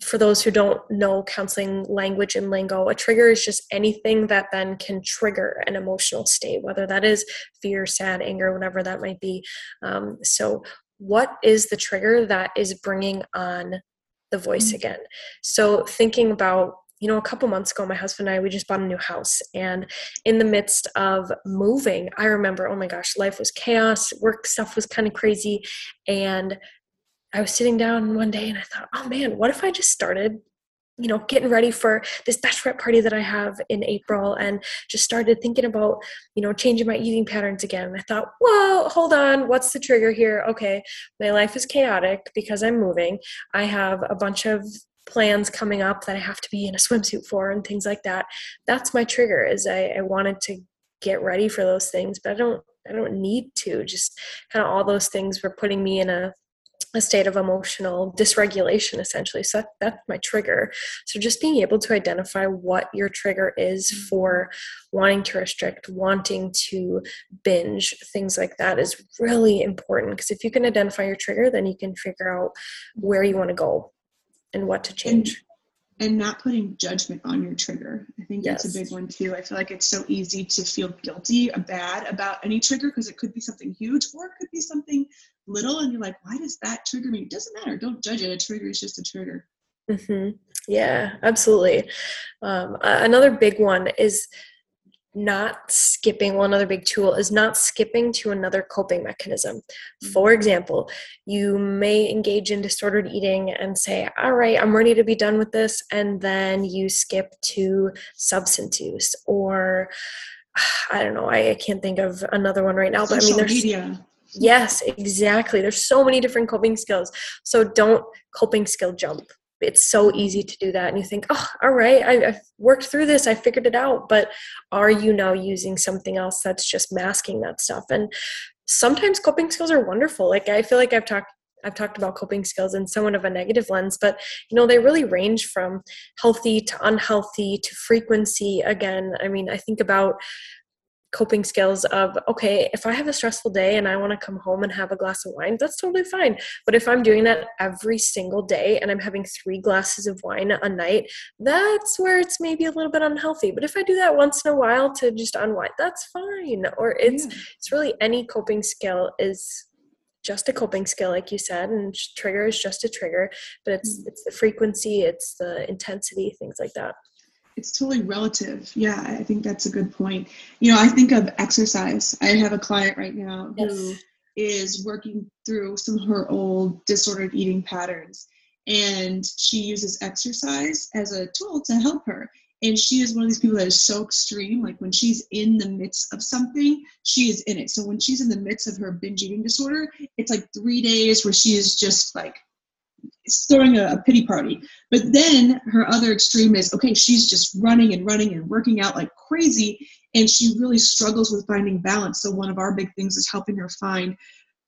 D: for those who don't know counseling language and lingo, a trigger is just anything that then can trigger an emotional state, whether that is fear, sad, anger, whatever that might be. Um, so, what is the trigger that is bringing on the voice mm-hmm. again? So, thinking about you know, a couple months ago, my husband and I, we just bought a new house. And in the midst of moving, I remember, oh my gosh, life was chaos, work stuff was kind of crazy. And I was sitting down one day and I thought, oh man, what if I just started, you know, getting ready for this bachelorette party that I have in April and just started thinking about, you know, changing my eating patterns again. And I thought, whoa hold on, what's the trigger here? Okay, my life is chaotic because I'm moving. I have a bunch of plans coming up that I have to be in a swimsuit for and things like that. That's my trigger is I, I wanted to get ready for those things, but I don't I don't need to. Just kind of all those things were putting me in a a state of emotional dysregulation essentially so that, that's my trigger so just being able to identify what your trigger is mm-hmm. for wanting to restrict wanting to binge things like that is really important because if you can identify your trigger then you can figure out where you want to go and what to change.
C: And, and not putting judgment on your trigger. I think yes. that's a big one too. I feel like it's so easy to feel guilty or bad about any trigger because it could be something huge or it could be something little and you're like, why does that trigger me? It doesn't matter. Don't judge it. A trigger is just a trigger.
D: Mm-hmm. Yeah, absolutely. Um, another big one is not skipping well another big tool is not skipping to another coping mechanism mm-hmm. for example you may engage in disordered eating and say all right i'm ready to be done with this and then you skip to substance use or i don't know i, I can't think of another one right now but
C: Social
D: i mean there's
C: media.
D: yes exactly there's so many different coping skills so don't coping skill jump it's so easy to do that and you think oh all right I, have worked through this i figured it out but are you now using something else that's just masking that stuff and sometimes coping skills are wonderful like i feel like i've talked I've talked about coping skills in somewhat of a negative lens, but you know, they really range from healthy to unhealthy to frequency. Again, I mean, I think about coping skills of okay if i have a stressful day and i want to come home and have a glass of wine that's totally fine but if i'm doing that every single day and i'm having three glasses of wine a night that's where it's maybe a little bit unhealthy but if i do that once in a while to just unwind that's fine or it's yeah. it's really any coping skill is just a coping skill like you said and trigger is just a trigger but it's mm-hmm. it's the frequency it's the intensity things like that
C: it's totally relative. Yeah, I think that's a good point. You know, I think of exercise. I have a client right now yes. who is working through some of her old disordered eating patterns, and she uses exercise as a tool to help her. And she is one of these people that is so extreme. Like when she's in the midst of something, she is in it. So when she's in the midst of her binge eating disorder, it's like three days where she is just like throwing a, a, pity party. But then her other extreme is okay, she's just running and running and working out like crazy, and she really struggles with finding balance. So, one of our big things is helping her find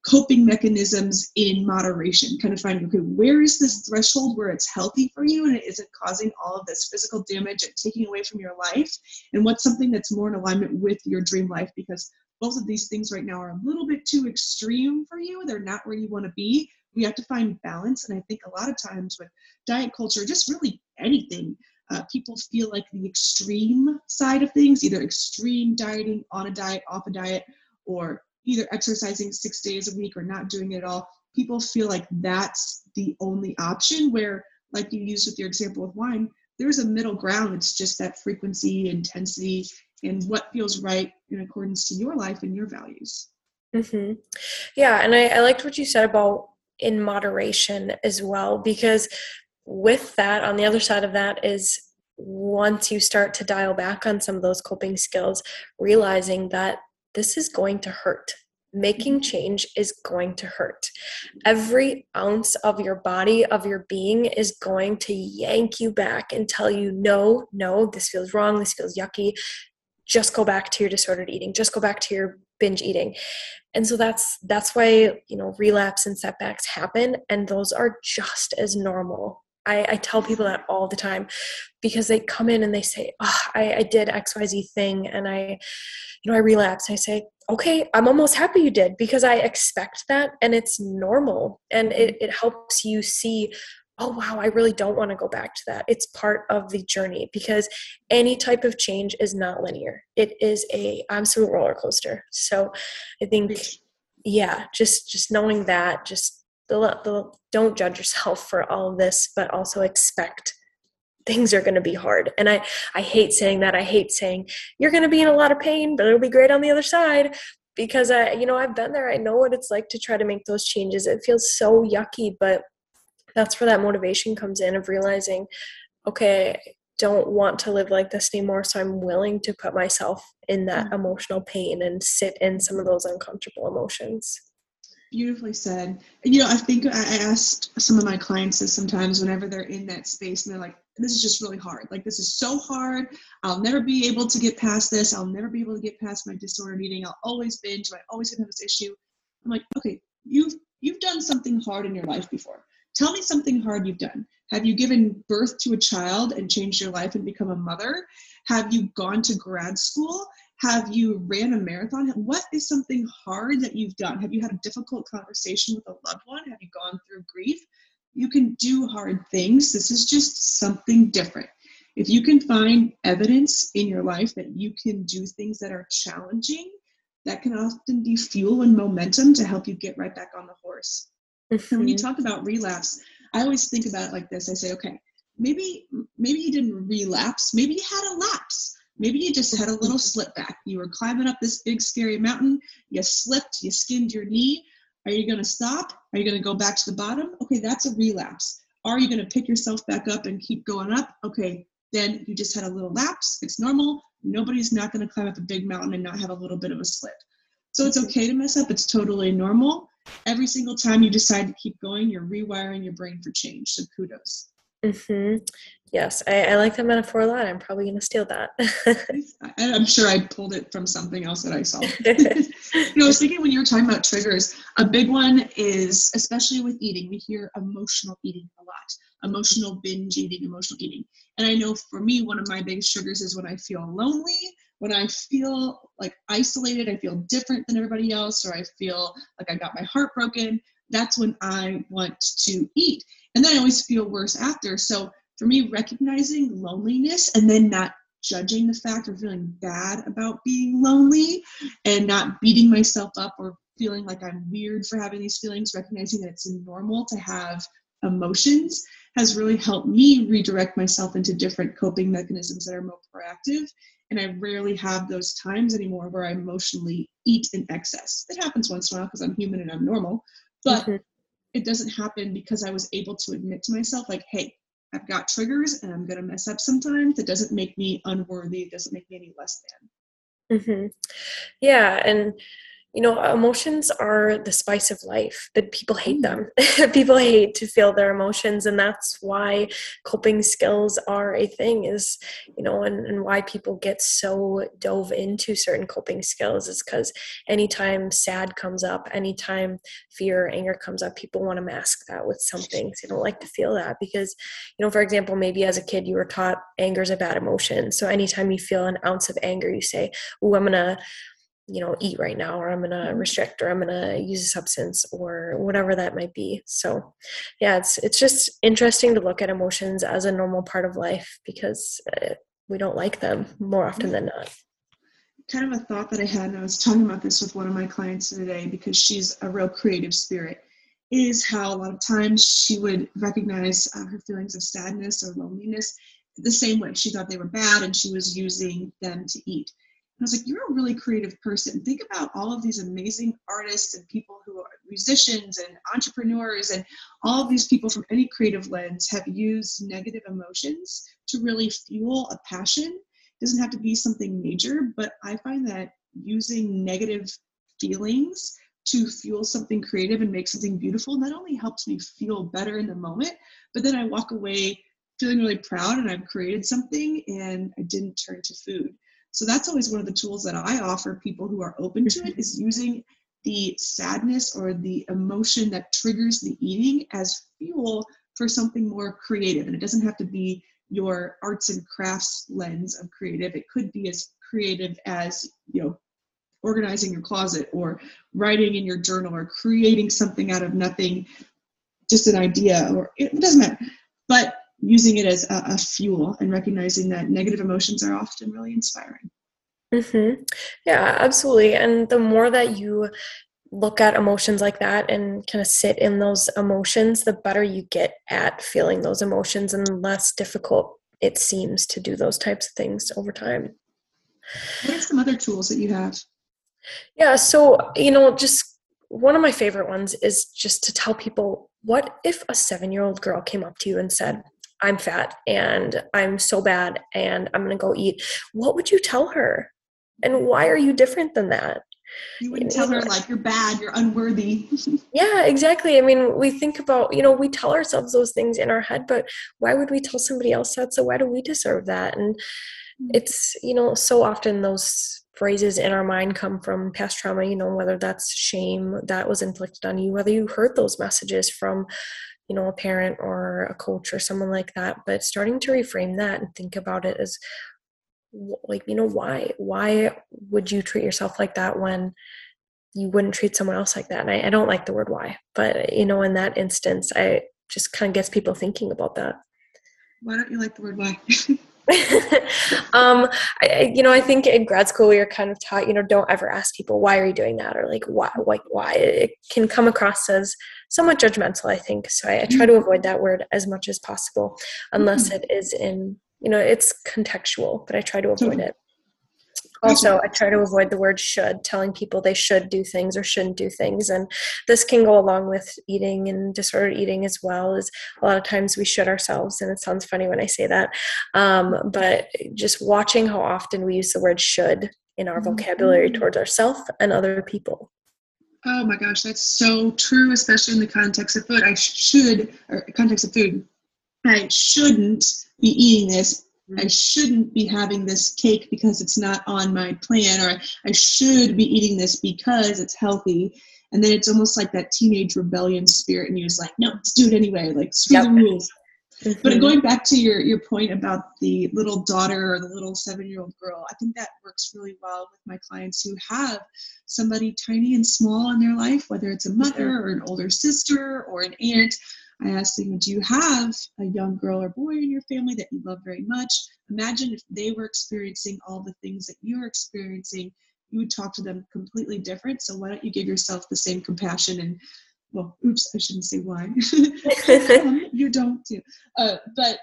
C: coping mechanisms in moderation, kind of finding okay, where is this threshold where it's healthy for you and it isn't causing all of this physical damage and taking away from your life, and what's something that's more in alignment with your dream life because both of these things right now are a little bit too extreme for you. They're not where you want to be we have to find balance. And I think a lot of times with diet culture, just really anything, uh, people feel like the extreme side of things, either extreme dieting, on a diet, off a diet, or either exercising six days a week or not doing it at all. People feel like that's the only option, where, like you used with your example of wine, there's a middle ground. It's just that frequency, intensity, and what feels right in accordance to your life and your values.
D: Mm-hmm. Yeah, and I, I liked what you said about in moderation as well because with that on the other side of that is once you start to dial back on some of those coping skills realizing that this is going to hurt making mm-hmm. change is going to hurt. Every ounce of your body, of your being, is going to yank you back and tell you, no, no, this feels wrong, this feels yucky. Just go back to your disordered eating, just go back to your binge eating. And so that's that's why you know relapse and setbacks happen, and those are just as normal I, I, tell people that all the time because they come in and they say, oh, I, I did XYZ thing and I, you know, I relapsed. I say, okay, I'm almost happy you did because I expect that and it's normal. And it, mm-hmm. it helps you see, oh, wow, I really don't want to go back to that. It's part of the journey because any type of change is not linear. It is a absolute roller coaster. So I think, yeah, just, just knowing that, just the, the don't judge yourself for all of this but also expect things are going to be hard and i i hate saying that i hate saying you're going to be in a lot of pain but it'll be great on the other side because i you know i've been there i know what it's like to try to make those changes it feels so yucky but that's where that motivation comes in of realizing okay I don't want to live like this anymore so i'm willing to put myself in that mm-hmm. emotional pain and sit in some of those uncomfortable emotions
C: Beautifully said. You know, I think I asked some of my clients this sometimes whenever they're in that space and they're like, this is just really hard. Like, this is so hard. I'll never be able to get past this. I'll never be able to get past my disordered eating. I'll always binge. I always have this issue. I'm like, okay, you've you've done something hard in your life before. Tell me something hard you've done. Have you given birth to a child and changed your life and become a mother? Have you gone to grad school? Have you ran a marathon? What is something hard that you've done? Have you had a difficult conversation with a loved one? Have you gone through grief? You can do hard things. This is just something different. If you can find evidence in your life that you can do things that are challenging, that can often be fuel and momentum to help you get right back on the horse. Mm-hmm. When you mm-hmm. talk about relapse, I always think about it like this. I say, okay, maybe maybe you didn't relapse, maybe you had a lapse Maybe you just had a little slip back. You were climbing up this big scary mountain, you slipped, you skinned your knee. Are you going to stop? Are you going to go back to the bottom? Okay, that's a relapse. Are you going to pick yourself back up and keep going up? Okay, then you just had a little lapse. It's normal. Nobody's not going to climb up a big mountain and not have a little bit of a slip. So it's okay to mess up. It's totally normal. Every single time you decide to keep going, you're rewiring your brain for change. So kudos.
D: Mm-hmm. Yes, I, I, like that metaphor a lot. I'm probably going to steal that.
C: I'm sure I pulled it from something else that I saw. you know, I was thinking when you were talking about triggers, a big one is, especially with eating, we hear emotional eating a lot, emotional binge eating, emotional eating. And I know for me, one of my biggest triggers is when I feel lonely, when I feel like isolated, I feel different than everybody else, or I feel like I got my heart broken. That's when I want to eat. And then I always feel worse after. So for me, recognizing loneliness and then not judging the fact or feeling bad about being lonely and not beating myself up or feeling like I'm weird for having these feelings, recognizing that it's normal to have emotions has really helped me redirect myself into different coping mechanisms that are more proactive. And I rarely have those times anymore where I emotionally eat in excess. It happens once in a while because I'm human and I'm normal, but mm-hmm. it doesn't happen because I was able to admit to myself, like, hey, I've got triggers and I'm going to mess up sometimes. It doesn't make me unworthy. It doesn't make me any less
D: than. Mm-hmm. Yeah. And you know emotions are the spice of life but people hate them. Mm. people hate to feel their emotions and that's why coping skills are a thing is you know and, and why people get so dove into certain coping skills is because anytime sad comes up anytime fear or anger comes up people want to mask that with something So they don't like to feel that because you know for example maybe as a kid you were taught anger is a bad emotion. So anytime you feel an ounce of anger you say oh i'm gonna you know eat right now or i'm to mm-hmm. restrict or i'm to use a substance or whatever that might be. So yeah it's it's just interesting to look at emotions as a normal part of life because uh, we don't like them more often than not.
C: Kind of a thought that i had and i was talking about this with one of my clients today because she's a real creative spirit is how a lot of times she would recognize uh, her feelings of sadness or loneliness the same way she thought they were bad and she was using them to eat I was like, you're a really creative person. Think about all of these amazing artists and people who are musicians and entrepreneurs and all of these people from any creative lens have used negative emotions to really fuel a passion. It doesn't have to be something major, but I find that using negative feelings to fuel something creative and make something beautiful not only helps me feel better in the moment, but then I walk away feeling really proud and I've created something and I didn't turn to food. So that's always one of the tools that I offer people who are open to it mm-hmm. is using the sadness or the emotion that triggers the eating as fuel for something more creative. And it doesn't have to be your arts and crafts lens of creative. It could be as creative as, you know, organizing your closet or writing in your journal or creating something out of nothing, just an idea, or it doesn't matter. Using it as a, a fuel and recognizing that negative emotions are often really inspiring.
D: Mm-hmm. Yeah, absolutely. And the more that you look at emotions like that and kind of sit in those emotions, the better you get at feeling those emotions and less difficult it seems to do those types of things over time.
C: What are some other tools that you have?
D: Yeah, so, you know, just one of my favorite ones is just to tell people what if a seven year old girl came up to you and said, I'm fat and I'm so bad and I'm going to go eat? What would you tell her? And why are you different than that?
C: You wouldn't tell her like you're bad, you're unworthy.
D: yeah, exactly. I mean, we think about, you know, we tell ourselves those things in our head, but why would we tell somebody else that? So why do we deserve that? And mm. it's, you know, so often those phrases in our mind come from past trauma, you know, whether that's shame that was inflicted on you, whether you heard those messages from, you know, a parent or a coach or someone like that, but starting to reframe that and think about it as like you know why why would you treat yourself like that when you wouldn't treat someone else like that? And I, I don't like the word why but you know in that instance i just kind of gets people thinking about that.
C: Why don't you like the word why?
D: Um I, you know i think in grad school we are kind of taught you know don't ever ask people why are you doing that? or like why like why? It can come across as somewhat judgmental i think so i, I try to mm-hmm. avoid that word as much as possible unless mm-hmm. it is in you know it's contextual but i try to avoid it also i try to avoid the word should telling people they should do things or shouldn't do things and this can go along with eating and disordered eating as well as a lot of times we should ourselves and it sounds funny when i say that um, but just watching how often we use the word should in our mm-hmm. vocabulary towards ourselves and other people
C: oh my gosh that's so true especially in the context of food i should or context of food i shouldn't be eating this. I mm-hmm. shouldn't be having this cake because it's not on my plan, or I should be eating this because it's healthy. And then it's almost like that teenage rebellion spirit, and you're just like, no, let's do it anyway. Like screw yep. the rules. Mm-hmm. But going back to your your point about the little daughter or the little seven year old girl, I think that works really well with my clients who have somebody tiny and small in their life, whether it's a mother mm-hmm. or an older sister or an aunt I ask them, Do you have a young girl or boy in your family that you love very much? Imagine if they were experiencing all the things that you're experiencing, you would talk to them completely different. So why don't you give yourself the same compassion and well, oops, I shouldn't say why. um, you don't do. Uh, but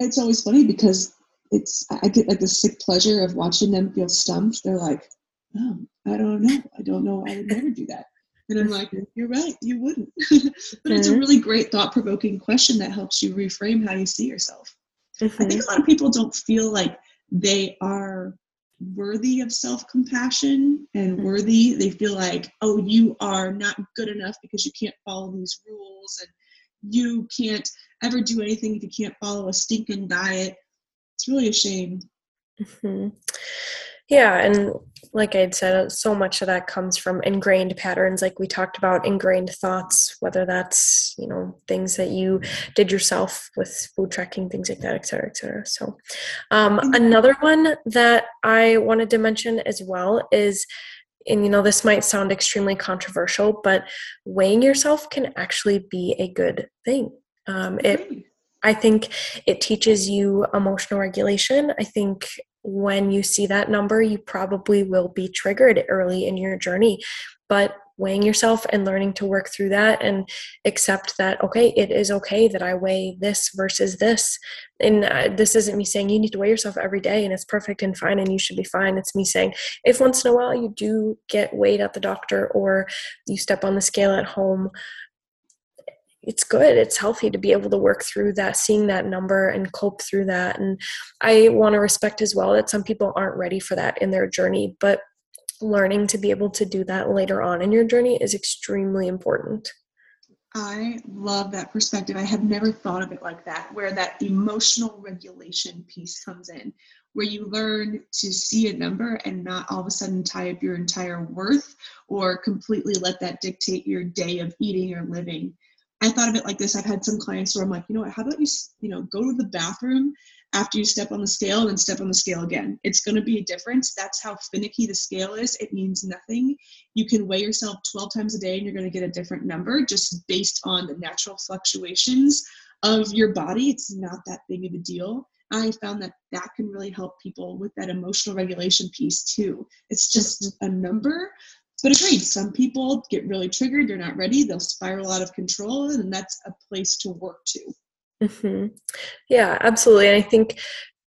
C: it's always funny because it's I get like the sick pleasure of watching them feel stumped. They're like, oh, I don't know. I don't know. I would never do that. And I'm like, you're right, you wouldn't. but it's a really great thought provoking question that helps you reframe how you see yourself. Mm-hmm. I think a lot of people don't feel like they are worthy of self compassion and mm-hmm. worthy. They feel like, oh, you are not good enough because you can't follow these rules and you can't ever do anything if you can't follow a stinking diet. It's really a shame.
D: Mm-hmm. Yeah, and like I'd said, so much of that comes from ingrained patterns, like we talked about, ingrained thoughts, whether that's, you know, things that you did yourself with food tracking, things like that, et cetera, et cetera. So, um, another one that I wanted to mention as well is, and you know, this might sound extremely controversial, but weighing yourself can actually be a good thing. Um, it, I think it teaches you emotional regulation. I think when you see that number, you probably will be triggered early in your journey. But weighing yourself and learning to work through that and accept that okay it is okay that i weigh this versus this and uh, this isn't me saying you need to weigh yourself every day and it's perfect and fine and you should be fine it's me saying if once in a while you do get weighed at the doctor or you step on the scale at home it's good it's healthy to be able to work through that seeing that number and cope through that and i want to respect as well that some people aren't ready for that in their journey but learning to be able to do that later on in your journey is extremely important.
C: I love that perspective. I have never thought of it like that, where that emotional regulation piece comes in, where you learn to see a number and not all of a sudden tie up your entire worth or completely let that dictate your day of eating or living. I thought of it like this. I've had some clients where I'm like, you know what, how about you, you know, go to the bathroom after you step on the scale and then step on the scale again. It's going to be a difference. That's how finicky the scale is. It means nothing. You can weigh yourself 12 times a day and you're going to get a different number just based on the natural fluctuations of your body. It's not that big of a deal. I found that that can really help people with that emotional regulation piece too. It's just a number. But agreed, some people get really triggered, they're not ready, they'll spiral out of control, and that's a place to work to.
D: Mm-hmm. Yeah, absolutely. And I think,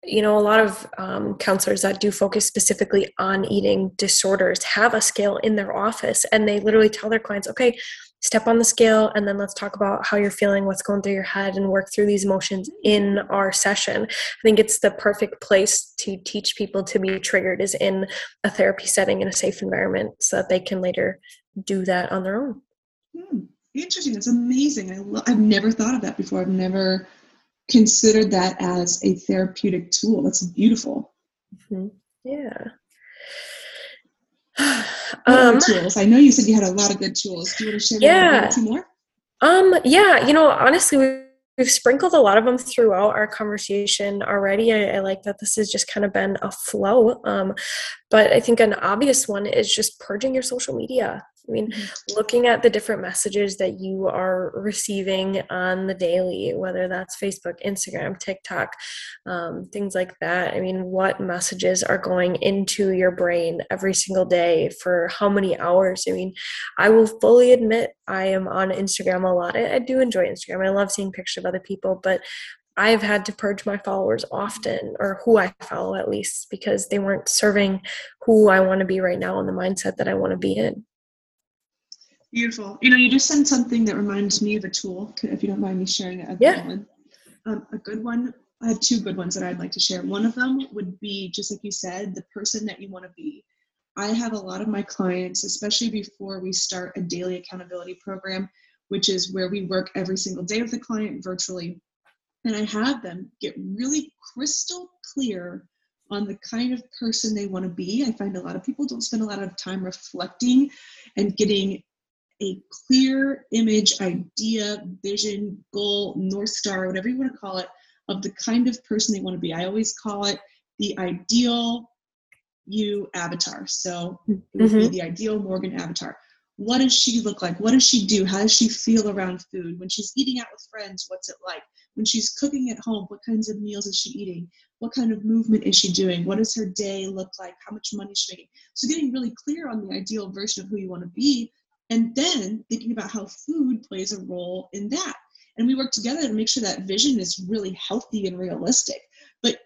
D: you know, a lot of um, counselors that do focus specifically on eating disorders have a scale in their office and they literally tell their clients, okay, step on the scale and then let's talk about how you're feeling, what's going through your head, and work through these emotions in our session. I think it's the perfect place to teach people to be triggered is in a therapy setting in a safe environment so that they can later do that on their own.
C: Hmm. Interesting. That's amazing. I lo- I've never thought of that before. I've never considered that as a therapeutic tool. That's beautiful.
D: Mm-hmm. Yeah.
C: Um, tools? I know you said you had a lot of good tools. Do you want to share yeah. two more?
D: Um, yeah, you know, honestly, we we've sprinkled a lot of them throughout our conversation already. I, I, like that this has just kind of been a flow. Um, but I think an obvious one is just purging your social media. I mean, mm-hmm. looking at the different messages that you are receiving on the daily, whether that's Facebook, Instagram, TikTok, um, things like that. I mean, what messages are going into your brain every single day for how many hours? I mean, I will fully admit I am on Instagram a lot. I, I do enjoy Instagram. I love seeing pictures of other people, but I've had to purge my followers often, or who I follow at least, because they weren't serving who I want to be right now and the mindset that I want to be in.
C: Beautiful. You know, you just sent something that reminds me of a tool, if you don't mind me sharing it.
D: Yeah.
C: Um, a good one. I have two good ones that I'd like to share. One of them would be, just like you said, the person that you want to be. I have a lot of my clients, especially before we start a daily accountability program, which is where we work every single day with the client virtually. And I have them get really crystal clear on the kind of person they want to be. I find a lot of people don't spend a lot of time reflecting and getting a clear image, idea, vision, goal, North Star, whatever you want to call it, of the kind of person they want to be. I always call it the ideal you avatar. So it would mm-hmm. be the ideal Morgan avatar. What does she look like? What does she do? How does she feel around food? When she's eating out with friends, what's it like? When she's cooking at home, what kinds of meals is she eating? What kind of movement is she doing? What does her day look like? How much money is she making? So getting really clear on the ideal version of who you want to be and then thinking about how food plays a role in that. And we work together to make sure that vision is really healthy and realistic. But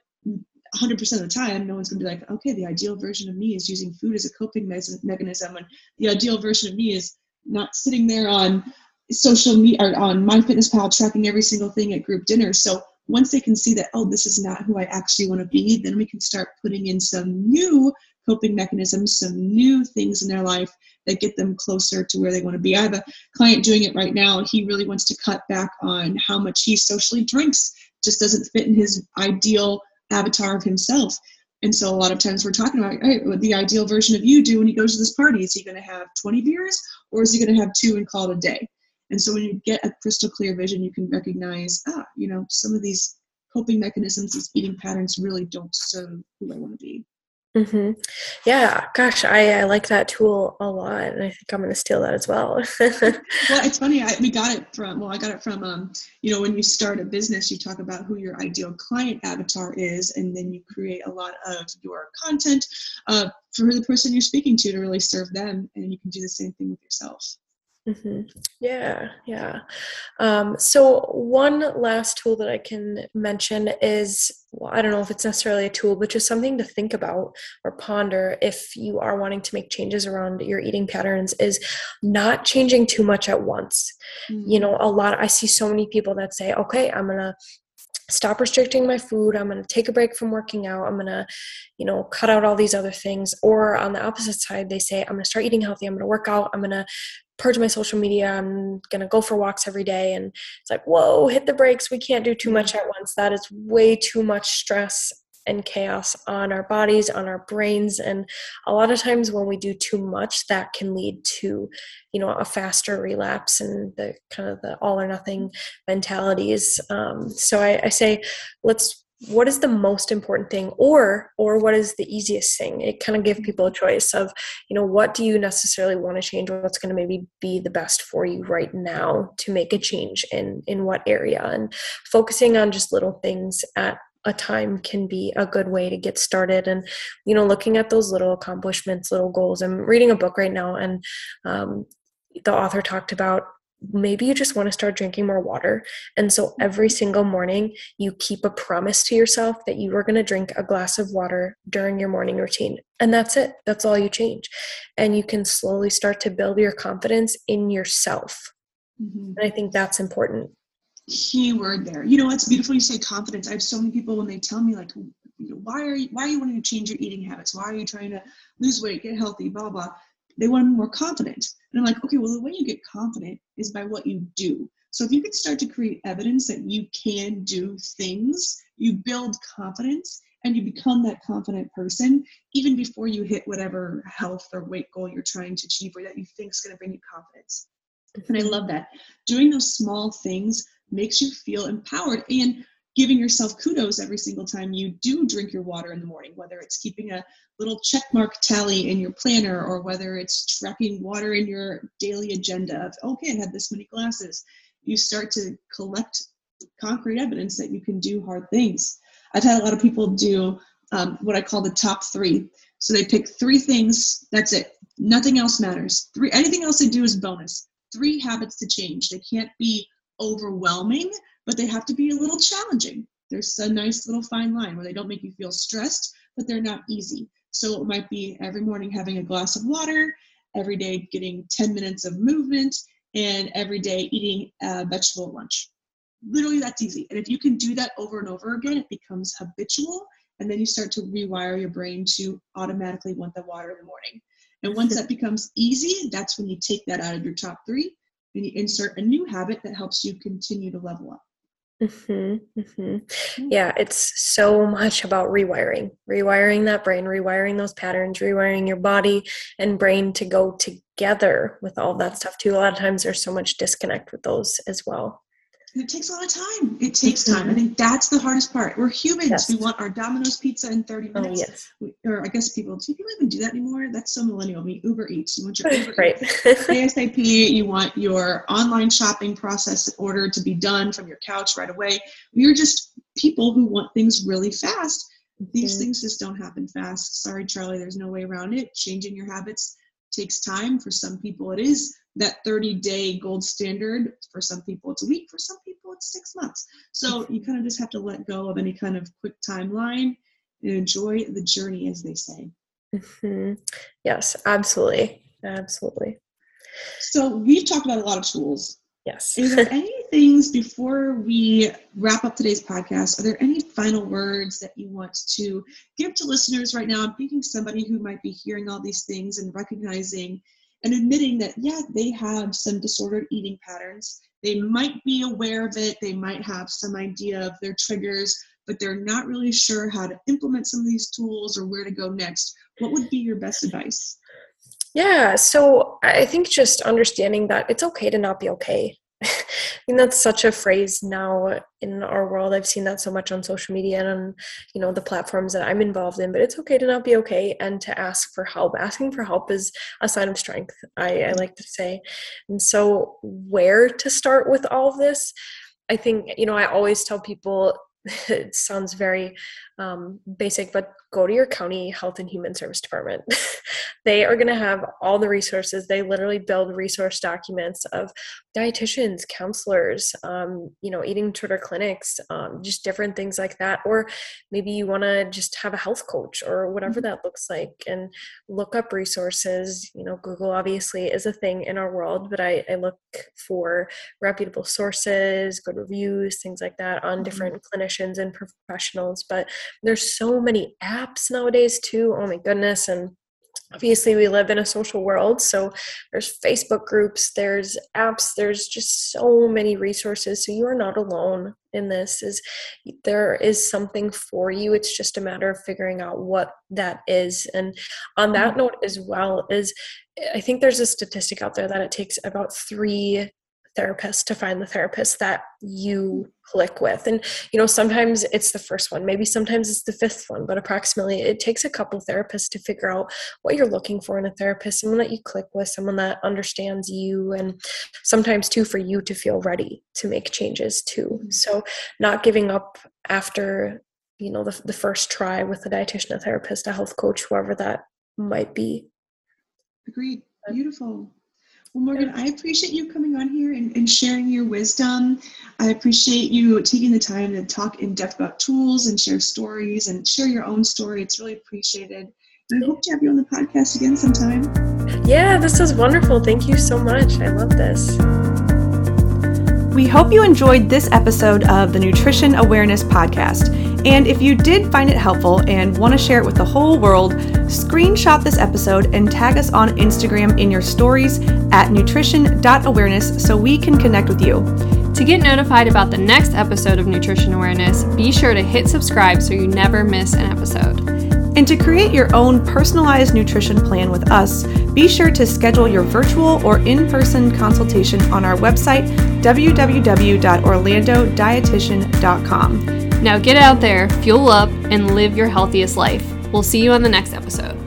C: 100% of the time, no one's going to be like, okay, the ideal version of me is using food as a coping mechanism, and the ideal version of me is not sitting there on social media or on MyFitnessPal tracking every single thing at group dinner. So once they can see that, oh, this is not who I actually want to be, then we can start putting in some new coping mechanisms, some new things in their life that get them closer to where they want to be. I have a client doing it right now. He really wants to cut back on how much he socially drinks, just doesn't fit in his ideal avatar of himself. And so a lot of times we're talking about hey, what the ideal version of you do when he goes to this party. Is he going to have 20 beers or is he going to have two and call it a day? And so when you get a crystal clear vision, you can recognize, ah, you know, some of these coping mechanisms, these eating patterns really don't serve who I want to be.
D: Mm-hmm. Yeah, gosh, I, I like that tool a lot, and I think I'm going to steal that as well.
C: well, it's funny. I, we got it from well, I got it from um, you know, when you start a business, you talk about who your ideal client avatar is, and then you create a lot of your content uh, for the person you're speaking to to really serve them, and you can do the same thing with yourself.
D: Mm-hmm. Yeah, yeah. Um, so, one last tool that I can mention is well, I don't know if it's necessarily a tool, but just something to think about or ponder if you are wanting to make changes around your eating patterns is not changing too much at once. Mm-hmm. You know, a lot, I see so many people that say, okay, I'm going to stop restricting my food i'm going to take a break from working out i'm going to you know cut out all these other things or on the opposite side they say i'm going to start eating healthy i'm going to work out i'm going to purge my social media i'm going to go for walks every day. And it's like whoa hit the brakes we can't do too much at once that is way too much stress and chaos on our bodies on our brains and a lot of times when we do too much that can lead to you know a faster relapse and the kind of the all or nothing mentalities um, so I, I say let's what is the most important thing or or what is the easiest thing? It kind of give people a choice of you know what do you necessarily want to change? What's going to maybe be the best for you right now to make a change in in what area? And focusing on just little things at a time can be a good way to get started and you know looking at those little accomplishments little goals i'm reading a book right now and um, the author talked about maybe you just want to start drinking more water. And so every single morning, you keep a promise to yourself that you are going to drink a glass of water during your morning routine. And that's it. That's all you change. And you can slowly start to build your confidence in yourself. Mm-hmm. And I think that's important.
C: Key word there. You know, it's beautiful you say confidence. I have so many people when they tell me, like, why are you why are you wanting to change your eating habits? Why are you trying to lose weight, get healthy, blah blah? They want to be more confident. And I'm like, okay, well, the way you get confident is by what you do. So if you can start to create evidence that you can do things, you build confidence and you become that confident person even before you hit whatever health or weight goal you're trying to achieve or that you think is going to bring you confidence. And I love that. Doing those small things makes you feel empowered. And giving yourself kudos every single time you do drink your water in the morning, whether it's keeping a little check mark tally in your planner or whether it's tracking water in your daily agenda of, okay, I had this many glasses. You start to collect concrete evidence that you can do hard things. I've had a lot of people do um, what I call the top three. So they pick three things, that's it. Nothing else matters. Three anything else they do is bonus. Three habits to change. They can't be overwhelming but they have to be a little challenging. There's a nice little fine line where they don't make you feel stressed, but they're not easy. So it might be every morning having a glass of water, every day getting 10 minutes of movement, and every day eating a vegetable lunch. Literally, that's easy. And if you can do that over and over again, it becomes habitual. And then you start to rewire your brain to automatically want the water in the morning. And once that becomes easy, that's when you take that out of your top three and you insert a new habit that helps you continue to level up.
D: Mm-hmm, mm-hmm. Yeah, it's so much about rewiring, rewiring that brain, rewiring those patterns, rewiring your body and brain to go together with all that stuff too. A lot of times there's so much disconnect with those as well
C: it takes a lot of time. It takes time. I think that's the hardest part. We're humans. Yes. We want our Domino's pizza in 30 minutes. Oh, yes. We, or I guess people, do people even do that anymore? That's so millennial. We Uber Eats. You want your Uber right. ASAP. You want your online shopping process order to be done from your couch right away. We're just people who want things really fast. These mm-hmm. things just don't happen fast. Sorry, Charlie, there's no way around it. Changing your habits takes time. For some people, it is that 30 day gold standard. For some people, it's a week. For some people, it's six months. So you kind of just have to let go of any kind of quick timeline and enjoy the journey, as they say.
D: Mm-hmm. Yes, absolutely. Absolutely.
C: So we've talked about a lot of tools.
D: Yes.
C: Is there any things before we wrap up today's podcast? Are there any final words that you want to give to listeners right now? I'm thinking somebody who might be hearing all these things and recognizing and admitting that, yeah, they have some disordered eating patterns. They might be aware of it, they might have some idea of their triggers, but they're not really sure how to implement some of these tools or where to go next. What would be your best advice?
D: Yeah, so I think just understanding that it's okay to not be okay. I think that's such a phrase now in our world. I've seen that so much on social media and on, you know, the platforms that I'm involved in. But it's okay to not be okay and to ask for help. Asking for help is a sign of strength, I, I like to say. And so, where to start with all of this? I think, you know, I always tell people it sounds very um, basic, but go to your county health and human service department. they are going to have all the resources. They literally build resource documents of dietitians, counselors, um, you know, eating disorder clinics, um, just different things like that. Or maybe you want to just have a health coach or whatever mm-hmm. that looks like and look up resources. You know, Google obviously is a thing in our world, but I, I look for reputable sources, good reviews, things like that on mm-hmm. different clinicians and professionals. But there's so many apps nowadays too. Oh my goodness. And obviously we live in a social world so there's facebook groups there's apps there's just so many resources so you are not alone in this is there is something for you it's just a matter of figuring out what that is and on that mm-hmm. note as well is i think there's a statistic out there that it takes about 3 therapist to find the therapist that you click with. And you know sometimes it's the first one maybe sometimes it's the fifth one but approximately it takes a couple therapists to figure out what you're looking for in a therapist someone that you click with someone that understands you and sometimes too for you to feel ready to make changes too. Mm-hmm. so not giving up after you know the, the first try with a dietitian a therapist a health coach whoever that might be.
C: Agreed. Beautiful well, Morgan, I appreciate you coming on here and, and, sharing your wisdom. I appreciate you taking the time to talk in depth about tools and share stories and share your own story. It's really appreciated. And I hope to have you on the podcast again sometime.
D: Yeah, this was wonderful. Thank you so much. I love this.
A: We hope you enjoyed this episode of the Nutrition Awareness Podcast. And if you did find it helpful and want to share it with the whole world, screenshot this episode and tag us on Instagram in your stories at nutrition.awareness so we can connect with you.
B: To get notified about the next episode of Nutrition Awareness, be sure to hit subscribe so you never miss an episode.
A: And to create your own personalized nutrition plan with us, be sure to schedule your virtual or in person consultation on our website, www.orlandodietitian.com.
B: Now get out there, fuel up, and live your healthiest life. We'll see you on the next episode.